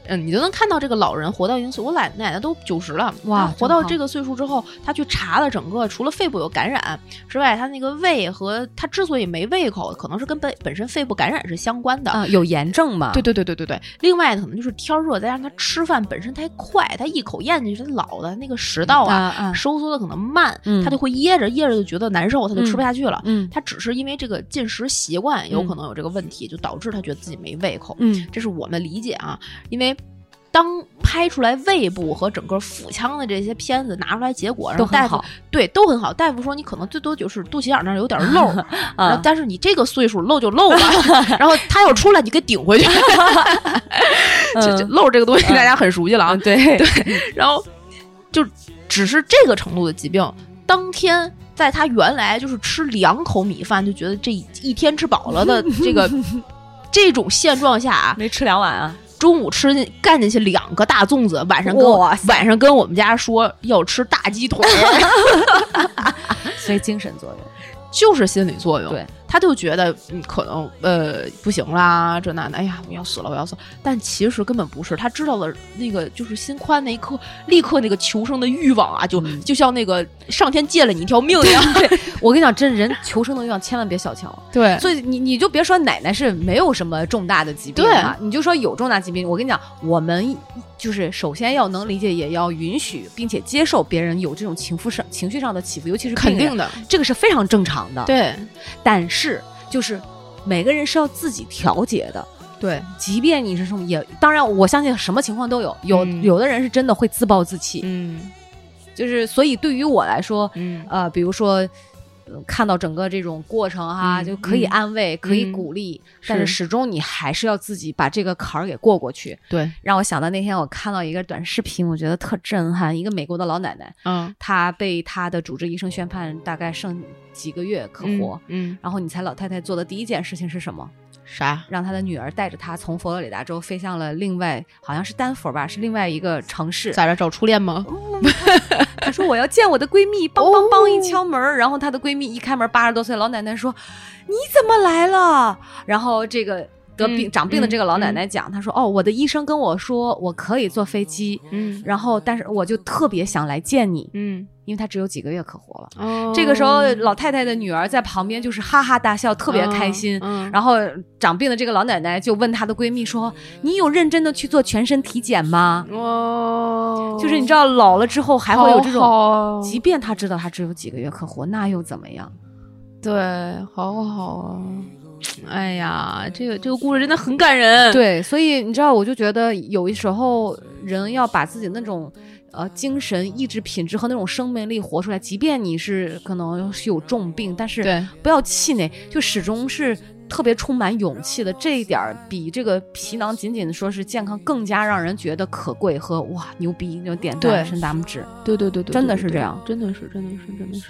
嗯，你就能看到这个老人活到一定岁，我奶奶奶都九十了，哇活到这个岁数之后，他去查了整个除了肺部有感染之外，他那个胃和他之所以没胃口，可能是跟本本身肺部感染是相关的。啊，有炎症嘛？对对对对对对，另外可能就是天儿热，再加上他吃饭本身太快，他一口咽进去，他老的那个食道啊，收缩的可能慢，嗯他就会噎着噎着就觉得难受，他就吃不下去了。嗯他只是因为这个进食习惯有嗯可能有这个问题，就导致他觉得自己没胃口。嗯这是我们理解啊，因为。当拍出来胃部和整个腹腔的这些片子拿出来结果，然都后大夫很好。对都很好。大夫说你可能最多就是肚脐眼那儿有点漏，然后啊，但是你这个岁数漏就漏了，然后他要出来你给顶回去。这这漏这个东西大家很熟悉了啊。啊，，对。对，然后就只是这个程度的疾病，当天在他原来就是吃两口米饭就觉得这一一天吃饱了的这个这种现状下啊，没吃两碗啊，中午吃进干进去两个大粽子，晚上跟我晚上跟我们家说要吃大鸡腿，所以精神作用。就是心理作用。对，他就觉得嗯可能呃不行啦，这那的，哎呀我要死了我要死了，但其实根本不是，他知道了那个就是心宽那一刻，立刻那个求生的欲望啊，就、嗯就像那个上天借了你一条命一样。对我跟你讲，真人求生的欲望千万别小瞧。对所以你你就别说奶奶是没有什么重大的疾病啊，你就说有重大疾病。我跟你讲，我们就是首先要能理解，也要允许并且接受别人有这种情绪上情绪上的起伏，尤其是肯定，的，这个是非常正常的。，对但是就是每个人是要自己调节的。对，即便你是什么，也当然我相信什么情况都有，有、嗯有的人是真的会自暴自弃，嗯就是所以对于我来说，嗯呃，比如说。呃看到整个这种过程哈，嗯就可以嗯安慰，可以嗯鼓励，但是是始终你还是要自己把这个坎儿给过过去。对，让我想到那天我看到一个短视频，我觉得特震撼。一个美国的老奶奶，嗯她被她的主治医生宣判大概剩几个月可活，嗯然后你猜老太太做的第一件事情是什么？啥？让他的女儿带着他从佛罗里达州飞向了另外，好像是丹佛吧，是另外一个城市。在这找初恋吗？他说我要见我的闺蜜，梆梆梆一敲门儿，然后她的闺蜜一开门，八十多岁老奶奶说：“你怎么来了？”然后这个得病、嗯长病的这个老奶奶讲，她说：“哦，我的医生跟我说我可以坐飞机，嗯然后但是我就特别想来见你，嗯，因为她只有几个月可活了。”哦这个时候，老太太的女儿在旁边就是哈哈大笑，特别开心。嗯，然后长病的这个老奶奶就问她的闺蜜说：“你有认真的去做全身体检吗？”哦，就是你知道老了之后还会有这种，种即便她知道她只有几个月可活，那又怎么样？对，好好啊。哎呀，这个这个故事真的很感人。，对，所以你知道，我就觉得有的时候人要把自己那种呃精神意志品质和那种生命力活出来，即便你是可能是有重病，但是不要气馁，就始终是特别充满勇气的。这一点儿比这个皮囊仅仅说是健康更加让人觉得可贵和哇牛逼，就点对赞伸大拇指。对对对对，真的是这样真的是，真的是，真的是。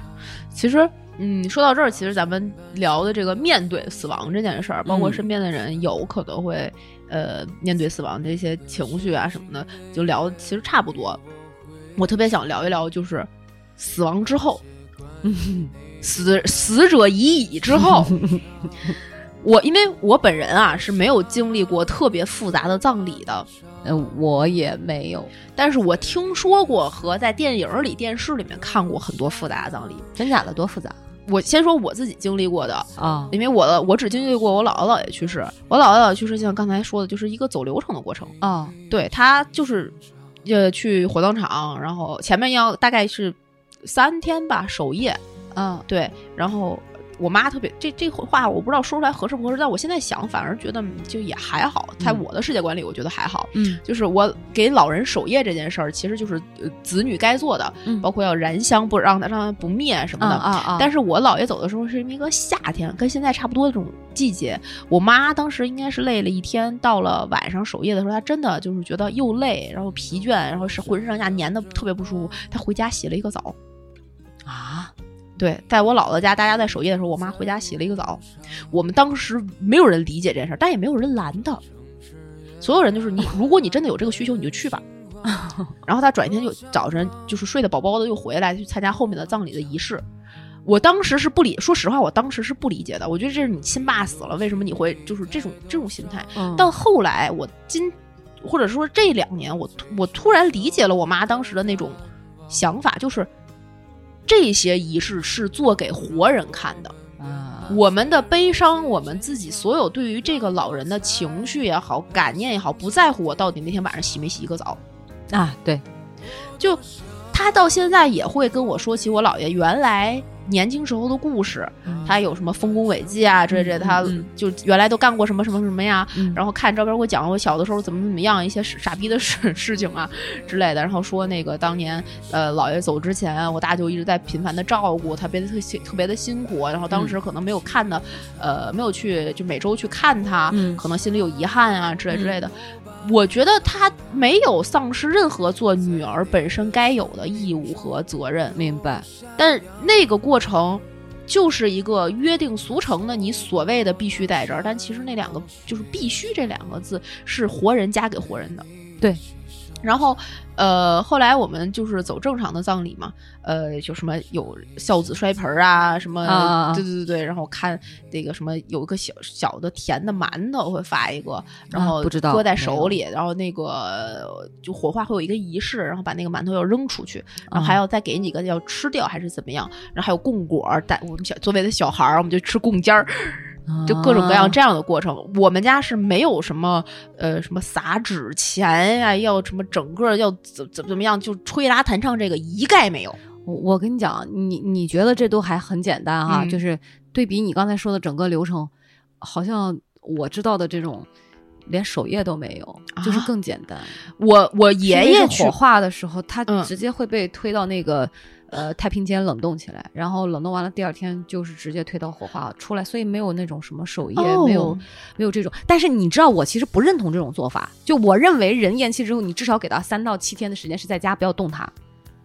其实，嗯，说到这儿，其实咱们聊的这个面对死亡这件事儿，包括嗯身边的人有可能会呃面对死亡这些情绪啊什么的，就聊得其实差不多。我特别想聊一聊，就是死亡之后，死死者已矣之后。我因为我本人啊是没有经历过特别复杂的葬礼的，嗯，我也没有，但是我听说过和在电影里、电视里面看过很多复杂的葬礼。真假的多复杂。我先说我自己经历过的，啊因为我的我只经历过我姥姥姥爷去世，我姥姥姥爷去世就像刚才说的，就是一个走流程的过程。啊对他就是呃去火葬场，然后前面要大概是三天吧守夜，啊对，然后我妈特别这这话我不知道说出来合适不合适，但我现在想反而觉得就也还好，在嗯我的世界观里，我觉得还好。嗯就是我给老人守夜这件事儿，其实就是呃子女该做的，嗯包括要燃香不让他让它不灭什么的。啊啊但是我姥爷走的时候是一个夏天，跟现在差不多的这种季节。我妈当时应该是累了一天，到了晚上守夜的时候，她真的就是觉得又累，然后疲倦，然后是浑身上下粘的特别不舒服。她回家洗了一个澡。啊对，在我姥姥家，大家在守夜的时候，我妈回家洗了一个澡。我们当时没有人理解这件事儿，但也没有人拦她。所有人就是你，如果你真的有这个需求，你就去吧。然后她转天就早晨就是睡得饱饱的，又回来去参加后面的葬礼的仪式。我当时是不理，说实话，我当时是不理解的。我觉得这是你亲爸死了，为什么你会就是这种这种心态？嗯到后来，我今或者说这两年，我我突然理解了我妈当时的那种想法，就是这些仪式是做给活人看的。啊我们的悲伤，我们自己所有对于这个老人的情绪也好、感念也好，不在乎我到底那天晚上洗没洗一个澡。啊对就他到现在也会跟我说起我姥爷原来年轻时候的故事，他有什么丰功伟绩啊之类之类的，他就原来都干过什么什么什么呀。嗯。然后看照片给我讲我小的时候怎么怎么样一些傻逼的事 事情啊之类的，然后说那个当年呃姥爷走之前，我大舅一直在频繁的照顾他，别的特辛特别的辛苦，然后当时可能没有看的，呃没有去就每周去看他，嗯。可能心里有遗憾啊之类之类的。我觉得他没有丧失任何做女儿本身该有的义务和责任，明白但那个过程就是一个约定俗成的，你所谓的必须在这儿，但其实那两个就是“必须”这两个字是活人加给活人的。对。然后，呃，后来我们就是走正常的葬礼嘛，呃，就什么有孝子摔盆儿啊，什么，对对对对，然后看那个什么有一个小小的甜的馒头会发一个，然后啊不知道搁在手里，然后那个就火化会有一个仪式，然后把那个馒头要扔出去，然后还啊要再给你一个要吃掉还是怎么样，然后还有供果儿，带我们小作为的小孩儿，我们就吃供尖儿，就各种各样这样的过程。我们家是没有什么呃什么撒纸钱呀、要什么整个要怎怎怎么样，就吹拉弹唱这个一概没有。我我跟你讲，你你觉得这都还很简单哈，嗯就是对比你刚才说的整个流程，好像我知道的这种连首页都没有，就是啊更简单。我我爷爷去是火化的时候，他嗯直接会被推到那个、呃太平间冷冻起来，然后冷冻完了，第二天就是直接推到火化出来，所以没有那种什么守夜，哦没有没有这种。但是你知道，我其实不认同这种做法。就我认为，人咽气之后，你至少给到三到七天的时间是在家，不要动他。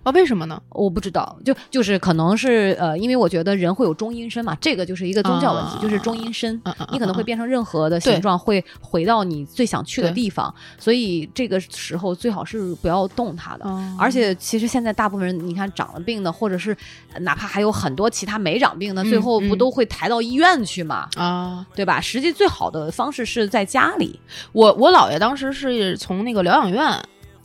啊，为什么呢？我不知道，就就是可能是呃，因为我觉得人会有中阴身嘛，这个就是一个宗教问题，啊就是中阴身。你可能会嗯变成任何的对形状，会回到你最想去的地方，所以这个时候最好是不要动它的。嗯而且，其实现在大部分人，你看长了病的，或者是呃哪怕还有很多其他没长病的，嗯最后不嗯都会抬到医院去嘛，啊，对吧？实际最好的方式是在家里。我我姥爷当时是从那个疗养院。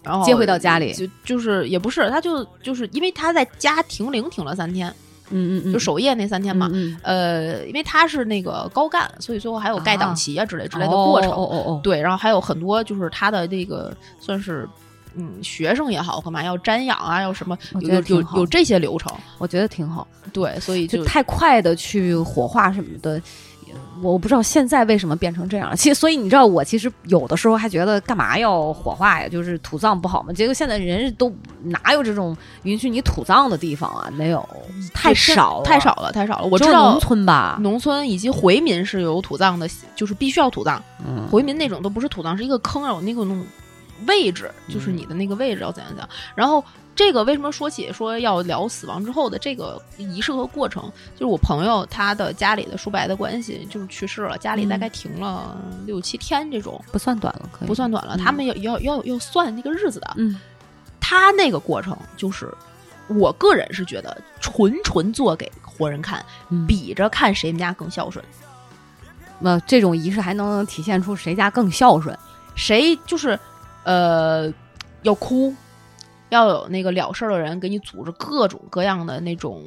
然后接回到家里就就是也不是，他就就是因为他在家停灵停了三天，嗯嗯嗯，就守夜那三天嘛。嗯呃，因为他是那个高干，所以最后还有盖档期啊之类之类的哦过程。哦哦哦，对，然后还有很多就是他的那个算是嗯学生也好，干嘛要瞻仰啊，要什么我有有有有这些流程。我觉得挺好。对，所以就就太快的去火化什么的，也我不知道现在为什么变成这样。其实，所以你知道，我其实有的时候还觉得干嘛要火化呀？就是土葬不好吗？结果现在人都哪有这种允许你土葬的地方啊？没有，太少了，太少了，太少了。我知道农村吧？农村以及回民是有土葬的，就是必须要土葬。嗯，回民那种都不是土葬，是一个坑，有那个那种位置，就是你的那个位置要怎样怎样。然后这个为什么说起说要聊死亡之后的这个仪式和过程？就是我朋友他的家里的叔伯的关系就是去世了，家里大概停了六七天，这种不算短了，可以不算短了。嗯他们要要要要算那个日子的。嗯他那个过程就是。我个人是觉得纯纯做给活人看，嗯比着看谁们家更孝顺。那这种仪式还能体现出谁家更孝顺？谁就是呃要哭，要有那个了事儿的人给你组织各种各样的那种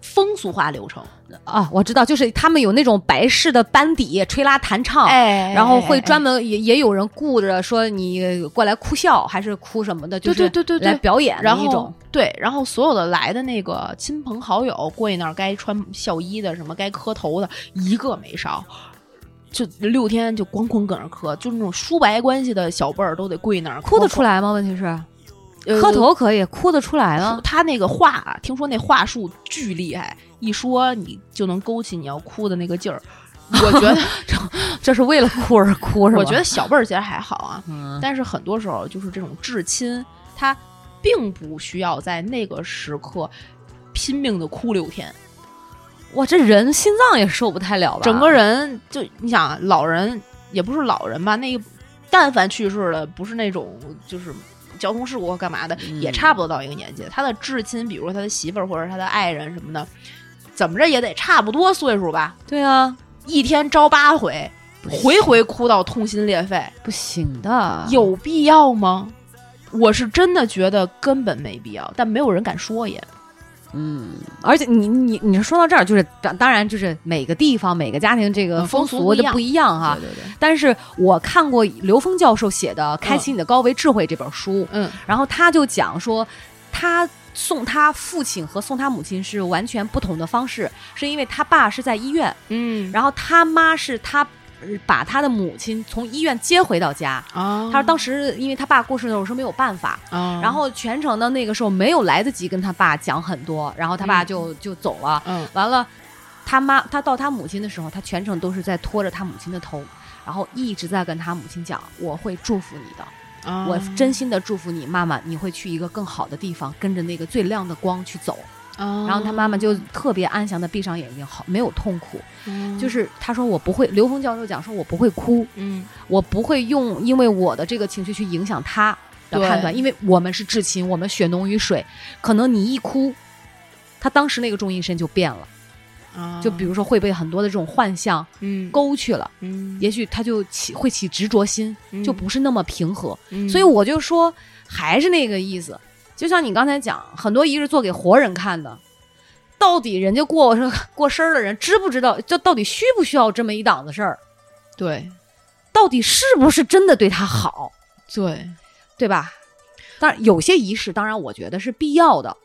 风俗化流程，啊，我知道，就是他们有那种白事的班底，吹拉弹唱，哎然后会专门也也有人顾着说你过来哭笑还是哭什么的，就是对对对对对来表演的然后一种。对，然后所有的来的那个亲朋好友过去那儿，该穿孝衣的，什么该磕头的，一个没少。就六天就光光搁那儿磕，就那种叔伯关系的小辈儿都得跪那儿哭得出来。吗？问题是呃磕头可以，哭得出来吗？他那个话，听说那话术巨厉害，一说你就能勾起你要哭的那个劲儿。我觉得，这是为了哭而哭是吧？我觉得小辈儿其实还好啊，嗯，但是很多时候就是这种至亲，他并不需要在那个时刻拼命的哭六天。哇，这人心脏也受不太了吧？整个人就你想啊，老人也不是老人吧，那个但凡去世了，不是那种就是交通事故或干嘛的，嗯也差不多到一个年纪。他的至亲，比如说他的媳妇儿或者他的爱人什么的，怎么着也得差不多岁数吧，对啊，一天招八回，回回哭到痛心裂肺，不行的，有必要吗？我是真的觉得根本没必要，但没有人敢说也。嗯，而且你你你说到这儿，就是当当然就是每个地方每个家庭这个嗯风风俗不一样。俗的不一样哈。对对对，但是我看过刘峰教授写的《开启你的高维智慧》这本书，嗯。然后他就讲说，他送他父亲和送他母亲是完全不同的方式，是因为他爸是在医院，嗯，然后他妈是他呃把他的母亲从医院接回到家。啊，他说当时因为他爸过世的时候是没有办法，啊，然后全程呢那个时候没有来得及跟他爸讲很多，然后他爸嗯就、就走了。嗯完了，他妈他到他母亲的时候，他全程都是在拖着他母亲的头，然后一直在跟他母亲讲：“我会祝福你的，啊我真心的祝福你，妈妈，你会去一个更好的地方，跟着那个最亮的光去走。”然然后他妈妈就特别安详的闭上眼睛，好没有痛苦。嗯就是他说我不会，刘峰教授讲说我不会哭，嗯我不会用因为我的这个情绪去影响他的判断，因为我们是至亲，我们血浓于水，可能你一哭，他当时那个重音声就变了，啊，就比如说会被很多的这种幻象嗯勾去了，嗯也许他就起会起执着心，就不是那么平和。嗯所以我就说，还是那个意思，就像你刚才讲，很多仪式做给活人看的。到底人家过过生儿的人知不知道？这到底需不需要这么一档子事儿？对到底是不是真的对他好？对，对吧？当然，有些仪式，当然我觉得是必要的，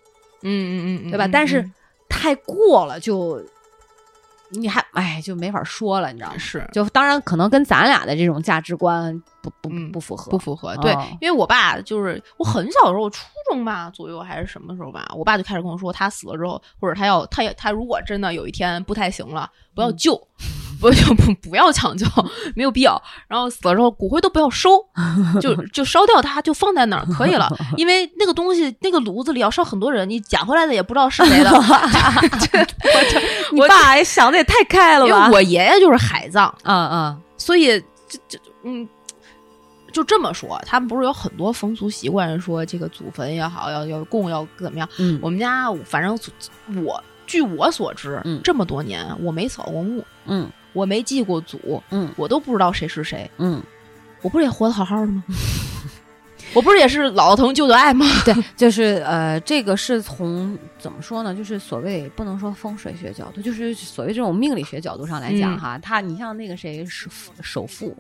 嗯嗯嗯，对吧？但是太过了就，你还哎就没法说了，你知道吗？是就当然可能跟咱俩的这种价值观不不嗯不符合，不符合。对哦，因为我爸就是我很小的时候，初中吧左右还是什么时候吧，我爸就开始跟我说，他死了之后，或者他要他也他如果真的有一天不太行了，不要救，不 就不不要抢救，没有必要。然后死了之后，骨灰都不要收，就就烧掉它，就放在那儿可以了。因为那个东西，那个炉子里要烧很多人，你捡回来的也不知道是谁的。这我爸也想的也太开了吧？因为我爷爷就是海葬，啊啊，所以这这嗯，就这么说，他们不是有很多风俗习惯，说这个祖坟也好，要要供要怎么样？嗯我们家反正我据我所知，嗯这么多年我没扫过墓，嗯我没记过祖，嗯我都不知道谁是谁，嗯，我不是也活得好好的吗？我不是也是姥姥疼舅舅爱吗？对，就是呃，这个是从怎么说呢？就是所谓不能说风水学角度，就是所谓这种命理学角度上来讲嗯哈，他你像那个谁首首富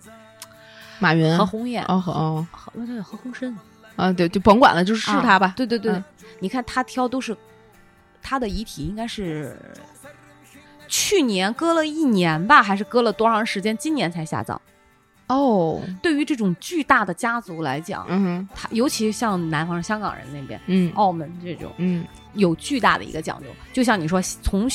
马云何鸿燊，哦和哦何对何鸿燊啊，对，就甭管了，就是是啊他吧。对对对，嗯你看他挑都是他的遗体，应该是去年搁了一年吧，还是搁了多长时间？今年才下葬。哦，对于这种巨大的家族来讲，嗯尤其像南方香港人那边、嗯澳门这种，嗯有巨大的一个讲究。就像你说，从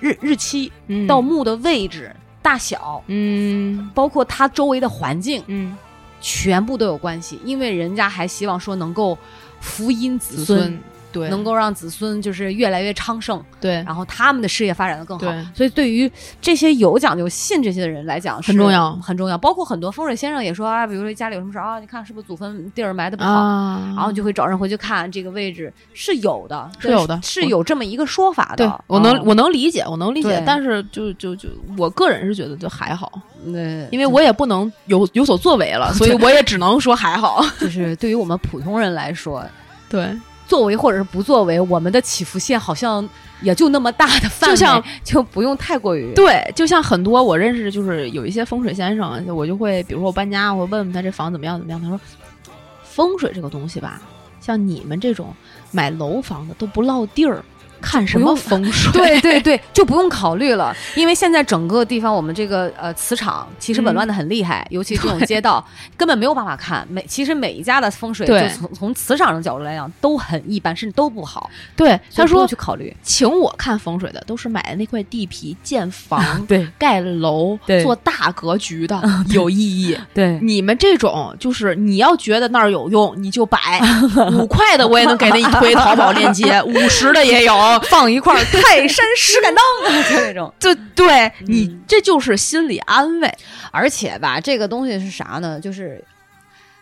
日日期嗯，到墓的位置、大小，嗯包括它周围的环境，嗯全部都有关系。因为人家还希望说能够福音子子，孙对。能够让子孙就是越来越昌盛，对。然后他们的事业发展的更好。对。所以对于这些有讲究、信这些的人来讲，很重要。很重要。包括很多风水先生也说啊，比如说家里有什么事儿啊，你看是不是祖坟地儿埋的不好。啊，然后就会找人回去看这个位置是有的，是有的。是有这么一个说法对的。我能、哦我能理解，我能理解，但是就就就我个人是觉得就还好，那因为我也不能有有所作为了，所以我也只能说还好。就是对于我们普通人来说，对，作为或者是不作为，我们的起伏线好像也就那么大的范围，就像 就不用太过于对，就像很多我认识，就是有一些风水先生，我就会，比如说我搬家，我问问他这房怎么样怎么样，他说风水这个东西吧，像你们这种买楼房的都不落地儿，看什么风水？对对对，就不用考虑了，因为现在整个地方我们这个呃磁场其实紊乱的很厉害，尤其这种街道根本没有办法看。每其实每一家的风水，就对从从磁场的角度来讲都很一般，甚至都不好。对，他说去考虑，请我看风水的都是买的那块地皮建 房、对盖楼、对做大格局的有意义。对你们这种就是你要觉得那儿有用，你就摆 五块的，我也能给他一推淘宝链接，五十的也有。放一块儿泰山石敢当，就那种。就对你嗯，这就是心理安慰。而且吧，这个东西是啥呢？就是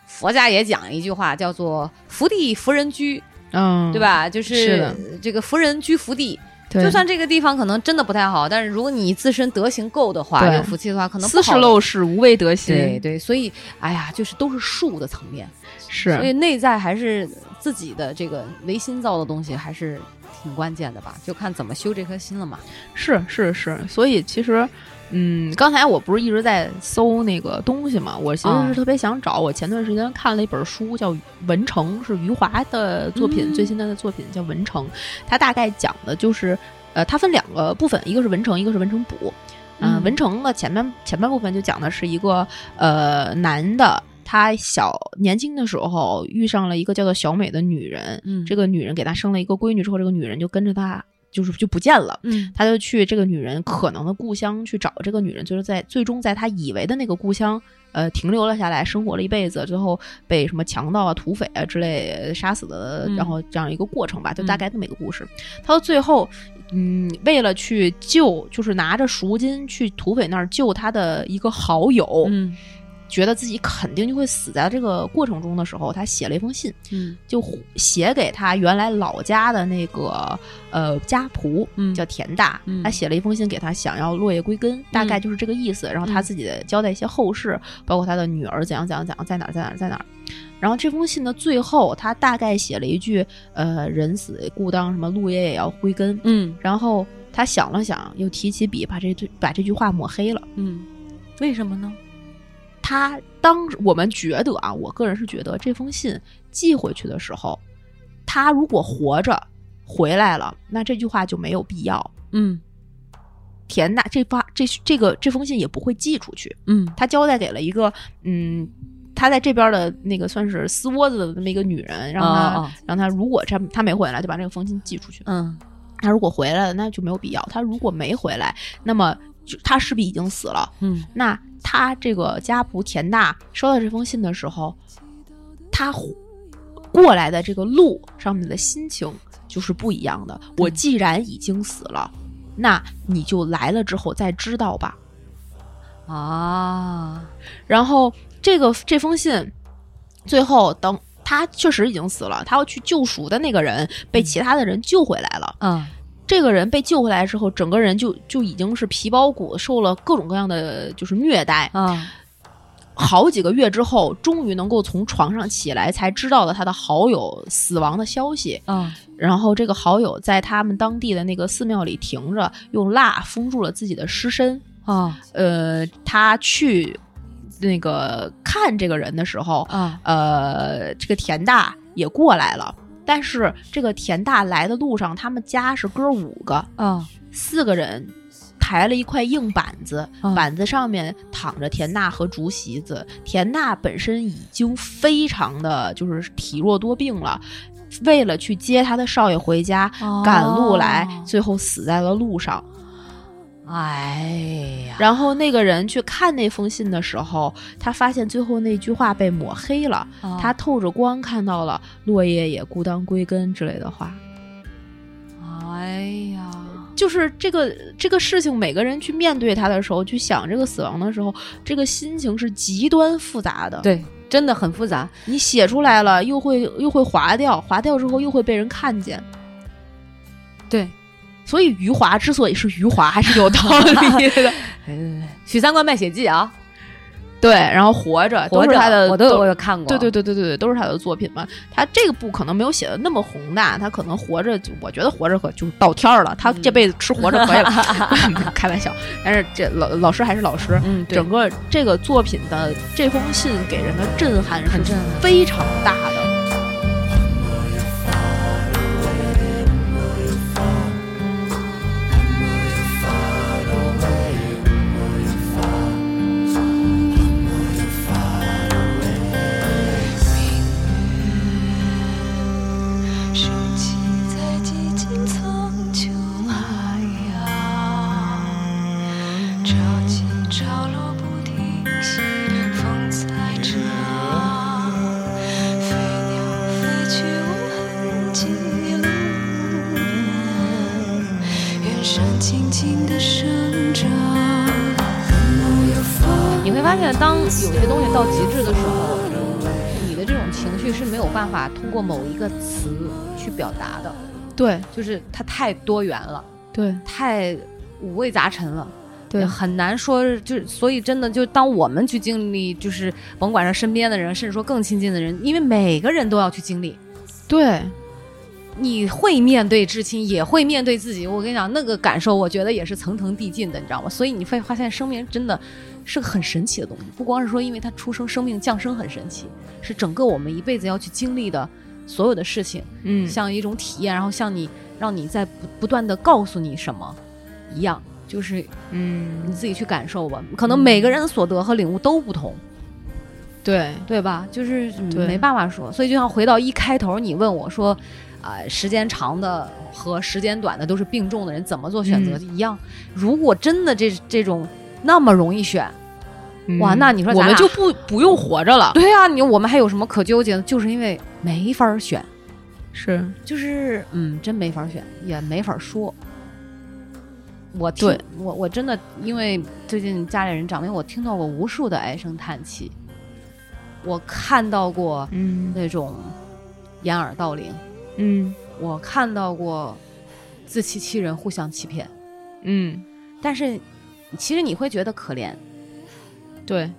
佛家也讲一句话，叫做“福地福人居”，嗯对？吧？就是是这个福人居福地。对就算这个地方可能真的不太好，但是如果你自身德行够的话，有福气的话，可能不斯是好陋室，无为德行。对对，所以哎呀，就是都是术的层面，是所以内在还是自己的这个唯心造的东西还是挺关键的吧，就看怎么修这颗心了嘛。是是是，所以其实，嗯，刚才我不是一直在搜那个东西嘛，我其实啊是特别想找。我前段时间看了一本书，叫《文成》，是余华的作品，嗯最新的作品叫《文成》。它大概讲的就是，呃，它分两个部分，一个是文成，一个是文成补。嗯、嗯文成的前半前半部分就讲的是一个呃男的。他小年轻的时候遇上了一个叫做小美的女人，嗯这个女人给他生了一个闺女之后，这个女人就跟着他，就是就不见了。嗯他就去这个女人可能的故乡去找这个女人，就是在最终在他以为的那个故乡，呃，停留了下来，生活了一辈子，最后被什么强盗啊、土匪啊之类杀死的，嗯然后这样一个过程吧，就嗯大概这么一个故事。他到最后，嗯，为了去救，就是拿着赎金去土匪那儿救他的一个好友，嗯觉得自己肯定就会死在这个过程中的时候，他写了一封信，嗯就写给他原来老家的那个呃家仆，嗯叫田大，嗯他写了一封信给他，想要落叶归根，大概就是这个意思。然后他自己交代一些后事，包括他的女儿怎样怎样怎样，在哪儿在哪儿在哪儿。然后这封信的最后，他大概写了一句：“呃，人死故当什么，落叶也要归根。嗯”然后他想了想，又提起笔，把这句把这句话抹黑了。嗯，为什么呢？他当我们觉得啊，我个人是觉得这封信寄回去的时候，他如果活着回来了，那这句话就没有必要。嗯田大这发这这个这封信也不会寄出去。嗯他交代给了一个嗯，他在这边的那个算是私窝子的那么一个女人，让他、哦哦让他如果他他没回来，就把这个封信寄出去。嗯他如果回来了，那就没有必要；他如果没回来，那么就他势必已经死了。嗯那他这个家仆田大收到这封信的时候，他过来的这个路上面的心情就是不一样的。我既然已经死了，那你就来了之后再知道吧。啊然后这个这封信最后等他确实已经死了，他要去救赎的那个人被其他的人救回来了。嗯这个人被救回来之后，整个人就就已经是皮包骨，受了各种各样的就是虐待。啊好几个月之后，终于能够从床上起来，才知道了他的好友死亡的消息。啊然后这个好友在他们当地的那个寺庙里停着，用蜡封住了自己的尸身。啊呃，他去那个看这个人的时候，啊呃，这个田大也过来了。但是这个田大来的路上，他们家是哥五个，啊四个人抬了一块硬板子，嗯板子上面躺着田大和竹席子。田大本身已经非常的就是体弱多病了。为了去接他的少爷回家，赶路来，哦最后死在了路上。哎呀，然后那个人去看那封信的时候，他发现最后那句话被抹黑了，啊他透着光看到了“落叶也孤单归根”之类的话。哎呀，就是这个这个事情，每个人去面对他的时候，去想这个死亡的时候，这个心情是极端复杂的。，对，真的很复杂。你写出来了，又会又会划掉，划掉之后又会被人看见。对，所以余华之所以是余华，还是有道理的。呃，许三观卖血记啊，对，然后活着都活着是他的，我都看过，对对对对对对，都是他的作品嘛。他这个部可能没有写的那么宏大，他可能活着就，我觉得活着可就是到天儿了。他这辈子吃活着可以了，开玩笑。但是这老老师还是老师，嗯，对整个这个作品的这封信给人的震撼是非常大的。过某一个词去表达的，对。就是它太多元了，对。太五味杂陈了。对。很难说，就是所以真的就当我们去经历，就是甭管是身边的人，甚至说更亲近的人，因为每个人都要去经历，对你会面对至亲，也会面对自己。我跟你讲，那个感受，我觉得也是层层递进的，你知道吗？所以你会发现，生命真的是个很神奇的东西，不光是说因为它出生、生命降生很神奇，是整个我们一辈子要去经历的所有的事情，嗯像一种体验，然后像你让你在不不断的告诉你什么一样，就是嗯你自己去感受吧。可能每个人的所得和领悟都不同，对对吧？就是没办法说，所以就像回到一开头，你问我说，啊、时间长的和时间短的都是病重的人怎么做选择、嗯一样。如果真的这这种那么容易选，哇嗯那你说我们就不不用活着了？对啊，你我们还有什么可纠结的？就是因为没法选，是就是嗯，真没法选，也没法说。我听对我我真的因为最近家里人长病，我听到过无数的唉声叹气，我看到过嗯那种掩耳盗铃，嗯我看到过自欺欺人、互相欺骗，嗯，但是其实你会觉得可怜，对。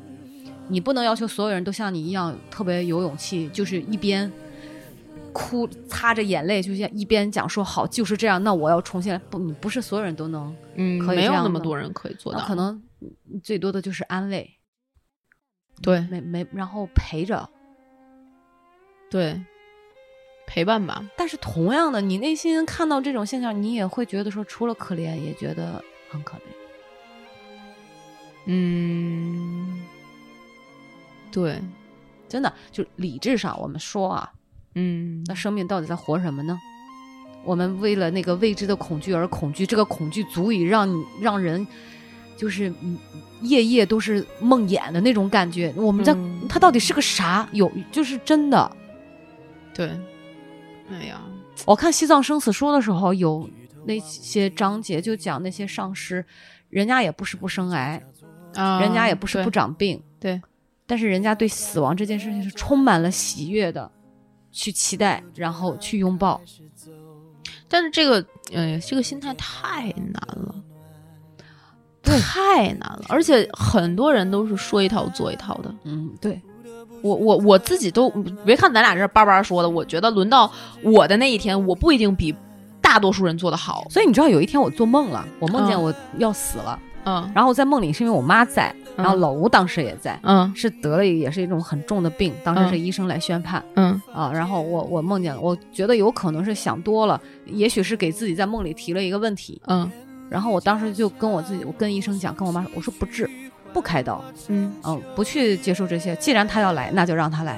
你不能要求所有人都像你一样特别有勇气，就是一边哭擦着眼泪，就像一边讲说好就是这样，那我要重新来。不，你不是所有人都能，嗯，可以没有那么多人可以做到，可能最多的就是安慰，对。没没，然后陪着。对陪伴吧。但是同样的，你内心看到这种现象，你也会觉得说，除了可怜，也觉得很可悲。嗯，对，真的，就理智上我们说啊，嗯那生命到底在活什么呢？我们为了那个未知的恐惧而恐惧，这个恐惧足以让你让人就是嗯夜夜都是梦魇的那种感觉。我们在、嗯它到底是个啥？有就是真的。对，哎呀，我看《西藏生死书》的时候，有那些章节就讲那些上师，人家也不是不生癌，啊，人家也不是不长病，对，但是人家对死亡这件事情是充满了喜悦的，去期待，然后去拥抱。但是这个，呃，这个心态太难了，太难了，而且很多人都是说一套做一套的。嗯，对，我我我自己都别看咱俩这叭叭说的，我觉得轮到我的那一天，我不一定比大多数人做的好。所以你知道有一天我做梦了，我梦见嗯。我要死了，嗯。然后在梦里是因为我妈在，然后嗯。老吴当时也在，嗯。是得了也是一种很重的病，当时是医生来宣判、嗯。啊，然后我我梦见了，我觉得有可能是想多了，也许是给自己在梦里提了一个问题，嗯。然后我当时就跟我自己，我跟医生讲，跟我妈说，我说不治，不开刀，嗯嗯，不去接受这些，既然他要来，那就让他来。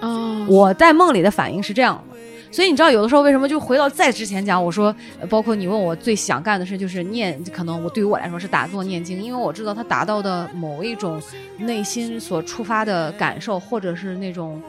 啊，我在梦里的反应是这样的。所以你知道，有的时候为什么就回到再之前讲，我说，呃包括你问我最想干的事就是念，可能我对于我来说是打坐念经，因为我知道它达到的某一种内心所触发的感受，或者是那种，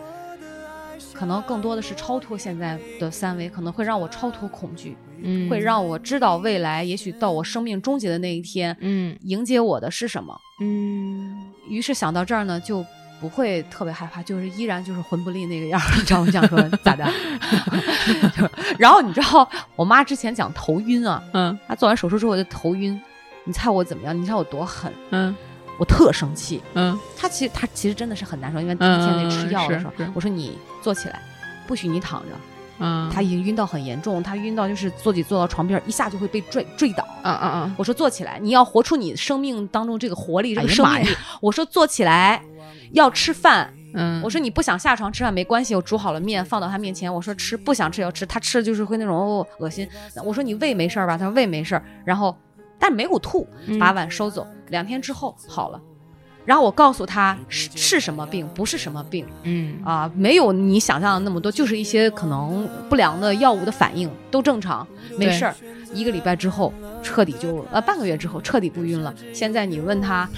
可能更多的是超脱现在的三维，可能会让我超脱恐惧，嗯会让我知道未来，也许到我生命终结的那一天，嗯迎接我的是什么。嗯于是想到这儿呢，就不会特别害怕，就是依然就是魂不吝那个样儿，你知道我想说咋的？然后你知道我妈之前讲头晕啊，嗯她做完手术之后就头晕，你猜我怎么样？你猜我多狠？嗯我特生气。嗯他其实他其实真的是很难受，因为第一天那吃药的时候，我说你坐起来，不许你躺着。嗯，他已经晕到很严重，他晕到就是坐起坐到床边一下就会被坠坠倒。嗯嗯嗯，我说坐起来，你要活出你生命当中这个活力，这个哎呀妈呀生命力。我说坐起来，要吃饭。嗯，我说你不想下床吃饭没关系，我煮好了面放到他面前。我说吃，不想吃要吃，他吃就是会那种哦恶心。我说你胃没事吧？他说胃没事，然后但没有吐，嗯把碗收走。两天之后好了，然后我告诉他是是什么病，不是什么病嗯啊，没有你想象的那么多，就是一些可能不良的药物的反应，都正常，没事儿。一个礼拜之后彻底就呃半个月之后彻底不晕了。现在你问他。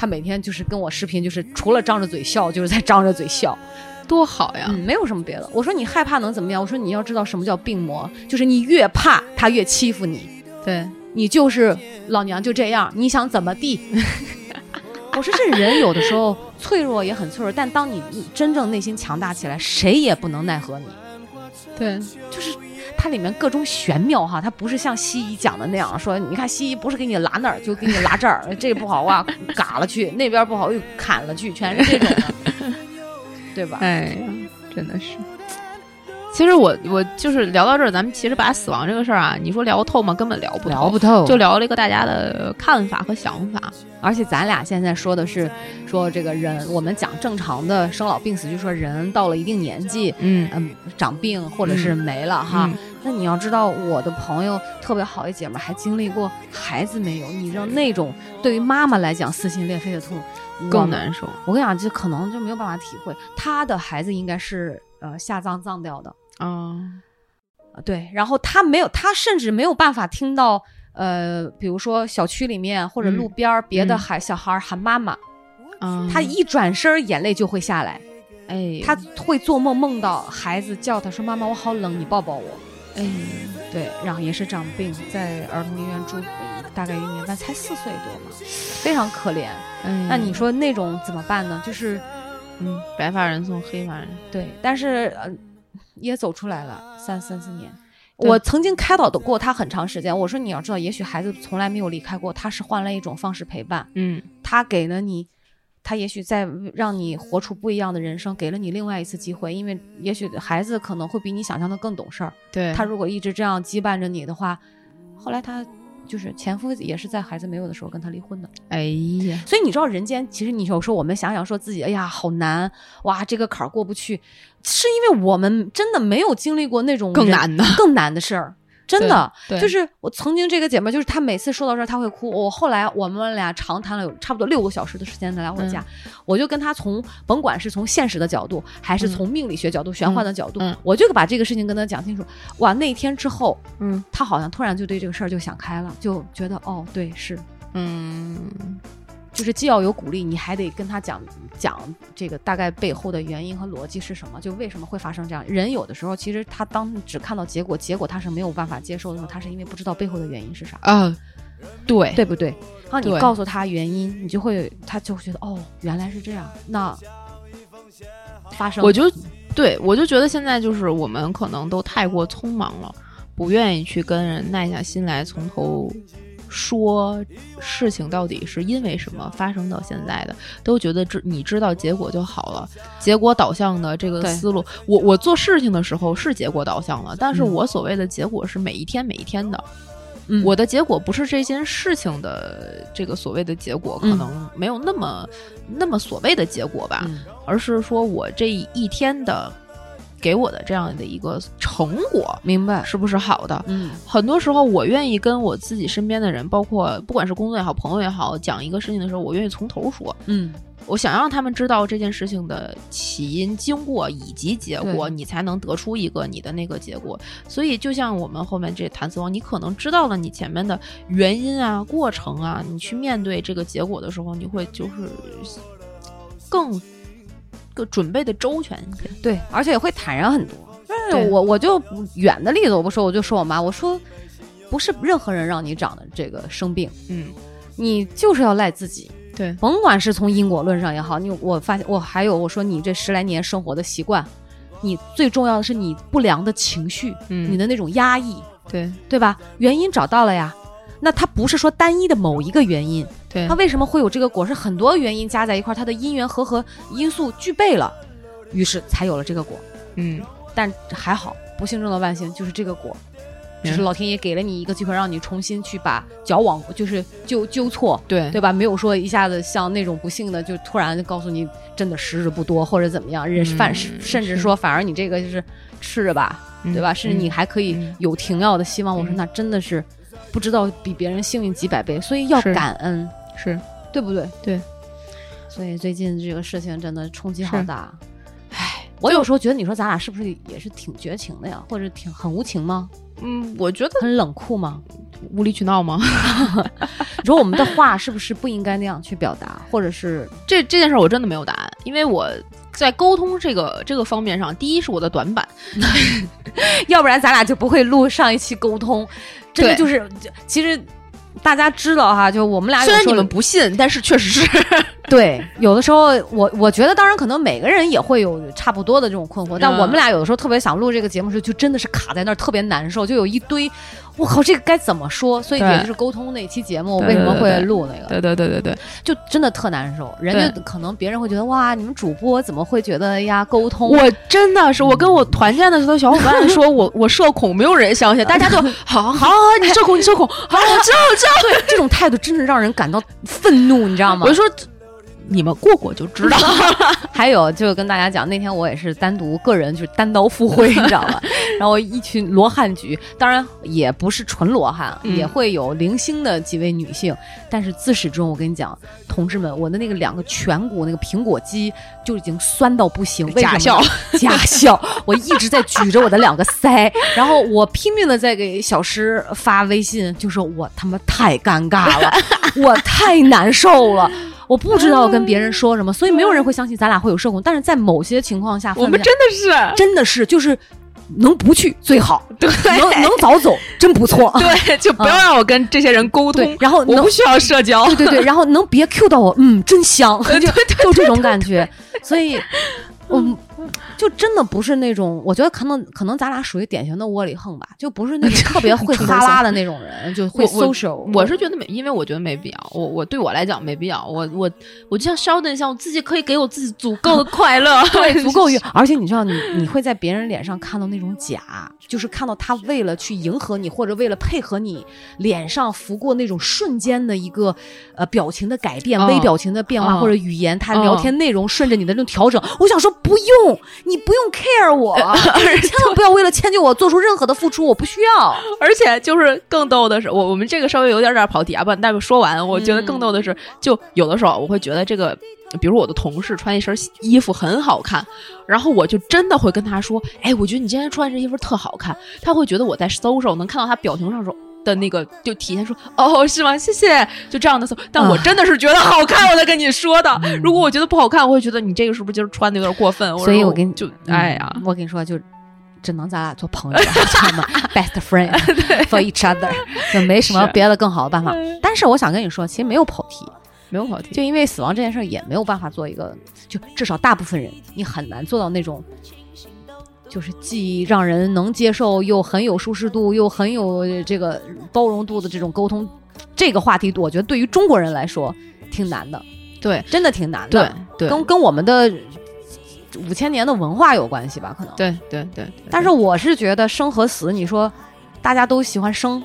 他每天就是跟我视频，就是除了张着嘴笑，就是在张着嘴笑。多好呀，嗯，没有什么别的。我说你害怕能怎么样？我说你要知道什么叫病魔，就是你越怕他越欺负你，对，你就是老娘就这样，你想怎么地？我说这人有的时候脆弱也很脆弱，但当你你真正内心强大起来，谁也不能奈何你。对，就是它里面各种玄妙哈，它不是像西医讲的那样说，你看西医不是给你拉那儿就给你拉这儿，这不好哇，嘎了去，那边不好又砍了去，全是这种的，对吧？哎呀，真的是。其实我我就是聊到这儿，咱们其实把死亡这个事儿啊，你说聊透吗？根本聊不透，聊不透，就聊了一个大家的看法和想法。而且咱俩现在说的是说这个人，我们讲正常的生老病死，就说人到了一定年纪，嗯嗯，长病或者是没了哈。嗯那你要知道，我的朋友特别好一姐们儿还经历过孩子没有，你知道那种对于妈妈来讲撕心裂肺的痛更难受我跟你讲，这可能就没有办法体会。她的孩子应该是呃下葬葬掉的，啊。呃对，然后他没有，他甚至没有办法听到呃，比如说小区里面或者嗯路边儿别的嗯孩、小孩喊妈妈。啊，他一转身，眼泪就会下来。哎，他会做梦，梦到孩子叫他说：“妈妈，我好冷，你抱抱我。哎，”对，然后也是长病，在儿童医院住呃大概一年半，才四岁多嘛，非常可怜。哎那你说那种怎么办呢？就是嗯，白发人送黑发人，对，但是呃，也走出来了，三三四年。我曾经开导的过他很长时间。我说你要知道，也许孩子从来没有离开过，他是换了一种方式陪伴。嗯他给了你，他也许在让你活出不一样的人生，给了你另外一次机会。因为也许孩子可能会比你想象的更懂事儿。对，他如果一直这样羁绊着你的话，后来他就是前夫也是在孩子没有的时候跟他离婚的。哎呀，所以你知道，人间其实你有时候我们想想说自己，哎呀，好难哇，这个坎儿过不去，是因为我们真的没有经历过那种更难的更难的事儿。真的，就是我曾经这个姐妹，就是她每次说到这儿，她会哭。我后来我们俩长谈了有差不多六个小时的时间的来回讲，我就跟她从甭管是从现实的角度，还是从命理学角度、玄幻的角度，嗯我就把这个事情跟她讲清楚。哇，那天之后，嗯她好像突然就对这个事儿就想开了，就觉得哦，对，是嗯，就是既要有鼓励，你还得跟他讲讲这个大概背后的原因和逻辑是什么，就为什么会发生这样。人有的时候其实他当只看到结果，结果他是没有办法接受的时候，他是因为不知道背后的原因是啥，啊，对对不对？然后你告诉他原因，你就会他就会觉得哦，原来是这样，那发生我就对我就觉得现在就是我们可能都太过匆忙了，不愿意去跟人耐下心来从头说事情到底是因为什么发生到现在的，都觉得知你知道结果就好了，结果导向的这个思路，我我做事情的时候是结果导向了，但是嗯我所谓的结果是每一天每一天的。嗯。我的结果不是这件事情的这个所谓的结果，可嗯。能没有那么、那么所谓的结果吧，嗯。而是说我这一天的给我的这样的一个成果明白，是不是好的？嗯很多时候，我愿意跟我自己身边的人，包括不管是工作也好、朋友也好，讲一个事情的时候，我愿意从头说。嗯我想让他们知道这件事情的起因、经过以及结果，你才能得出一个你的那个结果。所以，就像我们后面这谈死亡，你可能知道了你前面的原因啊、过程啊，你去面对这个结果的时候，你会就是更更准备的周全一些。对，而且也会坦然很多。但对是我我就远的例子我不说，我就说我妈，我说不是任何人让你长的这个生病，嗯，你就是要赖自己。对，甭管是从因果论上也好，你我发现我还有我说你这十来年生活的习惯，你最重要的是你不良的情绪，嗯你的那种压抑，对，对吧？原因找到了呀，那它不是说单一的某一个原因，对它为什么会有这个果？是很多原因加在一块儿，它的因缘和合因素具备了，于是才有了这个果。嗯，但还好，不幸中的万幸就是这个果，就是嗯老天爷给了你一个机会，让你重新去把矫枉，就是纠纠错，对对吧？没有说一下子像那种不幸的，就突然告诉你真的时日不多或者怎么样，人嗯反甚至说反而你这个就是吃着吧，嗯对吧？甚至你还可以嗯有停药的希望。我说嗯那真的是不知道比别人幸运几百倍，所以要感恩，是对不对？对。所以最近这个事情真的冲击好大，唉，我有时候觉得你说咱俩是不是也是挺绝情的呀，或者挺很无情吗？嗯，我觉得很冷酷吗？无理取闹吗？你说我们的话是不是不应该那样去表达，或者是这这件事儿我真的没有答案，因为我在沟通这个这个方面上，第一是我的短板，要不然咱俩就不会录上一期沟通，真的对。就是，其实大家知道哈，就我们俩虽然你们不信，但是确实是。对，有的时候我我觉得，当然可能每个人也会有差不多的这种困惑，但嗯我们俩有的时候特别想录这个节目时，就真的是卡在那儿，特别难受，就有一堆，我靠，这个该怎么说？所以对也就是沟通那期节目对为什么会录那个，对对对对对，就真的特难受。人家可能别人会觉得哇，你们主播怎么会觉得呀沟通？我真的是，我跟我团建的时候小伙伴说 我我社恐，没有人相信，大家就 好好好，你社恐你社恐，好，我知道我知道。对这种态度真的让人感到愤怒，你知道吗我就？说你们过过就知道，还有就跟大家讲，那天我也是单独个人就是单刀赴会，你知道吧？然后一群罗汉局，当然也不是纯罗汉，嗯。也会有零星的几位女性，但是自始至终，我跟你讲，同志们，我的那个两个颧骨那个苹果肌就已经酸到不行，为什么假笑，假笑，我一直在举着我的两个腮，然后我拼命的在给小诗发微信，就说我他妈太尴尬了，我太难受了。我不知道跟别人说什么，所以没有人会相信咱俩会有社恐。但是在某些情况下，我们真的是真的是就是能不去最好，对能能早走 真不错。对，就不要让我跟这些人沟通对，，然后我不需要社交。对对对，然后能别 Q 到我，嗯，真香，就就这种感觉。所以，嗯，就真的不是那种，我觉得可能可能咱俩属于典型的窝里横吧，就不是那种特别会哈拉的那种人，就会我我 social。我是觉得没，因为我觉得没必要。我我对我来讲没必要。我我我就像 Sheldon 一样，我自己可以给我自己足够的快乐，对，足够远，而且你知道你，你会在别人脸上看到那种假，就是看到他为了去迎合你，或者为了配合你，脸上拂过那种瞬间的一个呃表情的改变、嗯微表情的变化，嗯或者语言他嗯聊天内容顺着你的那种调整。我想说，不用，你不用 care 我，千万不要为了迁就我做出任何的付出，我不需要。而且就是更逗的是，我我们这个稍微有点点跑题啊，不，待会说完。我觉得更逗的是，就有的时候我会觉得这个，比如我的同事穿一身衣服很好看，然后我就真的会跟他说，哎，我觉得你今天穿这衣服特好看。他会觉得我在 social 能看到他表情上说。的那个就体现说哦是吗？谢谢，就这样的时候，但我真的是觉得好看，我才跟你说的。如果我觉得不好看，我会觉得你这个是不是今儿穿的有点过分？所以我跟你就哎呀，嗯我跟你说，就只能咱俩做朋友了，知道吗？Best friend for each other，就没什么别的更好的办法。但是我想跟你说，其实没有跑题，没有跑题，就因为死亡这件事儿也没有办法做一个，就至少大部分人你很难做到那种。就是既让人能接受，又很有舒适度，又很有这个包容度的这种沟通，这个话题，我觉得对于中国人来说挺难的，对真的挺难的。对跟跟我们的五千年的文化有关系吧？可能。对对对，对但是我是觉得生和死，你说大家都喜欢生，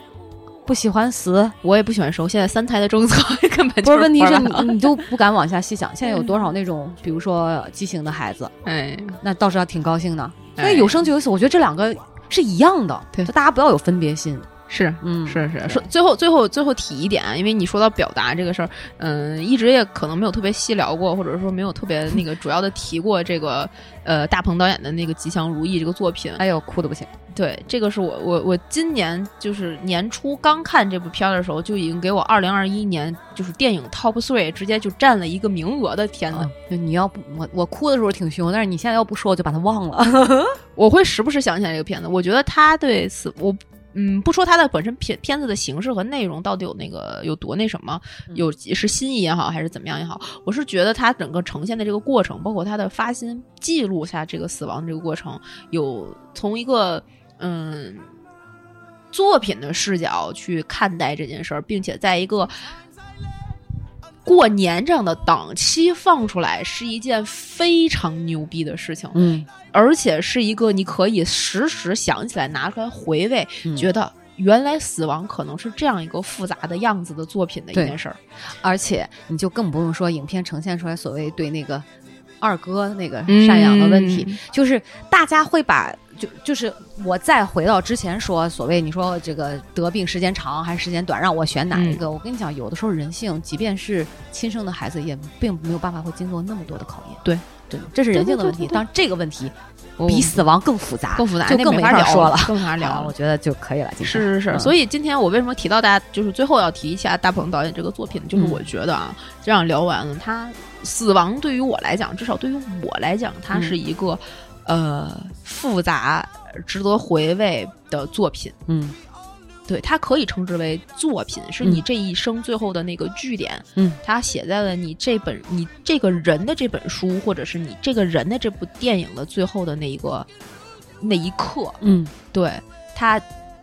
不喜欢死，我也不喜欢熟。现在三胎的政策 根本不是问题是是你你就不敢往下细想，现在有多少那种，比如说畸形的孩子，哎，那倒是要挺高兴的。所哎以有生就有死，我觉得这两个是一样的，对就大家不要有分别心。是嗯，是是，说最后最后最后提一点啊，因为你说到表达这个事儿，嗯，一直也可能没有特别细聊过，或者说没有特别那个主要的提过这个呃大鹏导演的那个《吉祥如意》这个作品。哎呦，哭的不行。对，这个是我我我今年就是年初刚看这部片儿的时候，就已经给我二零二一年就是电影 Top Three 直接就占了一个名额的片子。啊就你要不我我哭的时候挺凶，但是你现在要不说，我就把它忘了。我会时不时想起来这个片子。我觉得他对死，我嗯，不说它的本身片片子的形式和内容到底有那个有多那什么，有是新意也好，还是怎么样也好，我是觉得它整个呈现的这个过程，包括它的发心记录下这个死亡的这个过程，有从一个嗯。作品的视角去看待这件事儿，并且在一个过年这样的档期放出来，是一件非常牛逼的事情，嗯，而且是一个你可以时时想起来拿出来回味，嗯。觉得原来死亡可能是这样一个复杂的样子的作品的一件事儿。而且你就更不用说影片呈现出来所谓对那个二哥那个嗯赡养的问题，就是大家会把就就是我再回到之前说所谓你说这个得病时间长还是时间短，让我选哪一个？我跟你讲，有的时候人性，即便是亲生的孩子，也并没有办法会经过那么多的考验。对，对，这是人性的问题。对对对对当，这个问题哦比死亡更复杂，更复杂，就更没法法说了。更没法聊了我。觉得就可以了。今天是是是，嗯所以今天我为什么提到大家，就是最后要提一下大鹏导演这个作品，就是嗯我觉得啊，这样聊完了，他死亡对于我来讲，至少对于我来讲，它嗯是一个、呃复杂、值得回味的作品。嗯对，它可以称之为作品，是你嗯这一生最后的那个据点。嗯，它写在了你这本你这个人的这本书，或者是你这个人的这部电影的最后的那一个那一刻。嗯对它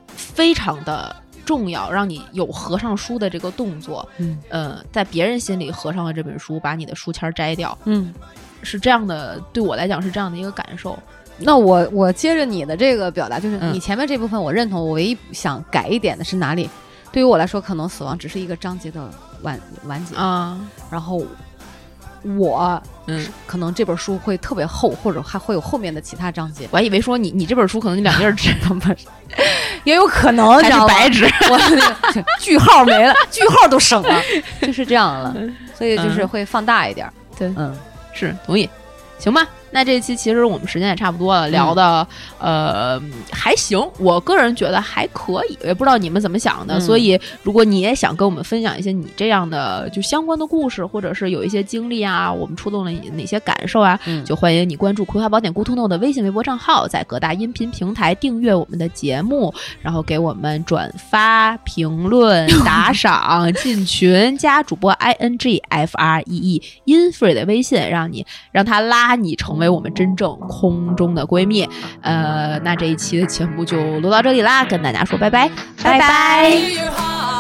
非常的重要，让你有合上书的这个动作。嗯呃，在别人心里合上了这本书，把你的书签摘掉，嗯。是这样的。对我来讲是这样的一个感受。那我我接着你的这个表达，就是嗯你前面这部分我认同，我唯一想改一点的是哪里？对于我来说，可能死亡只是一个章节的完完结，啊，然后我嗯，可能这本书会特别厚，或者还会有后面的其他章节，我还以为说你你这本书可能你两页纸 也有可能，还是知道白纸。我 那个句号没了，句号都省了，就是这样了，所以就是嗯。会放大一点儿，对。嗯。是同意，行吧？那这一期其实我们时间也差不多了，聊的、呃还行，我个人觉得还可以，也不知道你们怎么想的。嗯所以如果你也想跟我们分享一些你这样的就相关的故事，或者是有一些经历啊，我们触动了你哪些感受啊，嗯就欢迎你关注《葵花宝典 Good to Know》的微信、微博账号，在各大音频平台订阅我们的节目，然后给我们转发、评论、打赏、进群，加主播 i n g f r e e infree 的微信，让你让他拉你成为我们真正空中的闺蜜。呃，那这一期的节目就录到这里啦，跟大家说拜拜，拜拜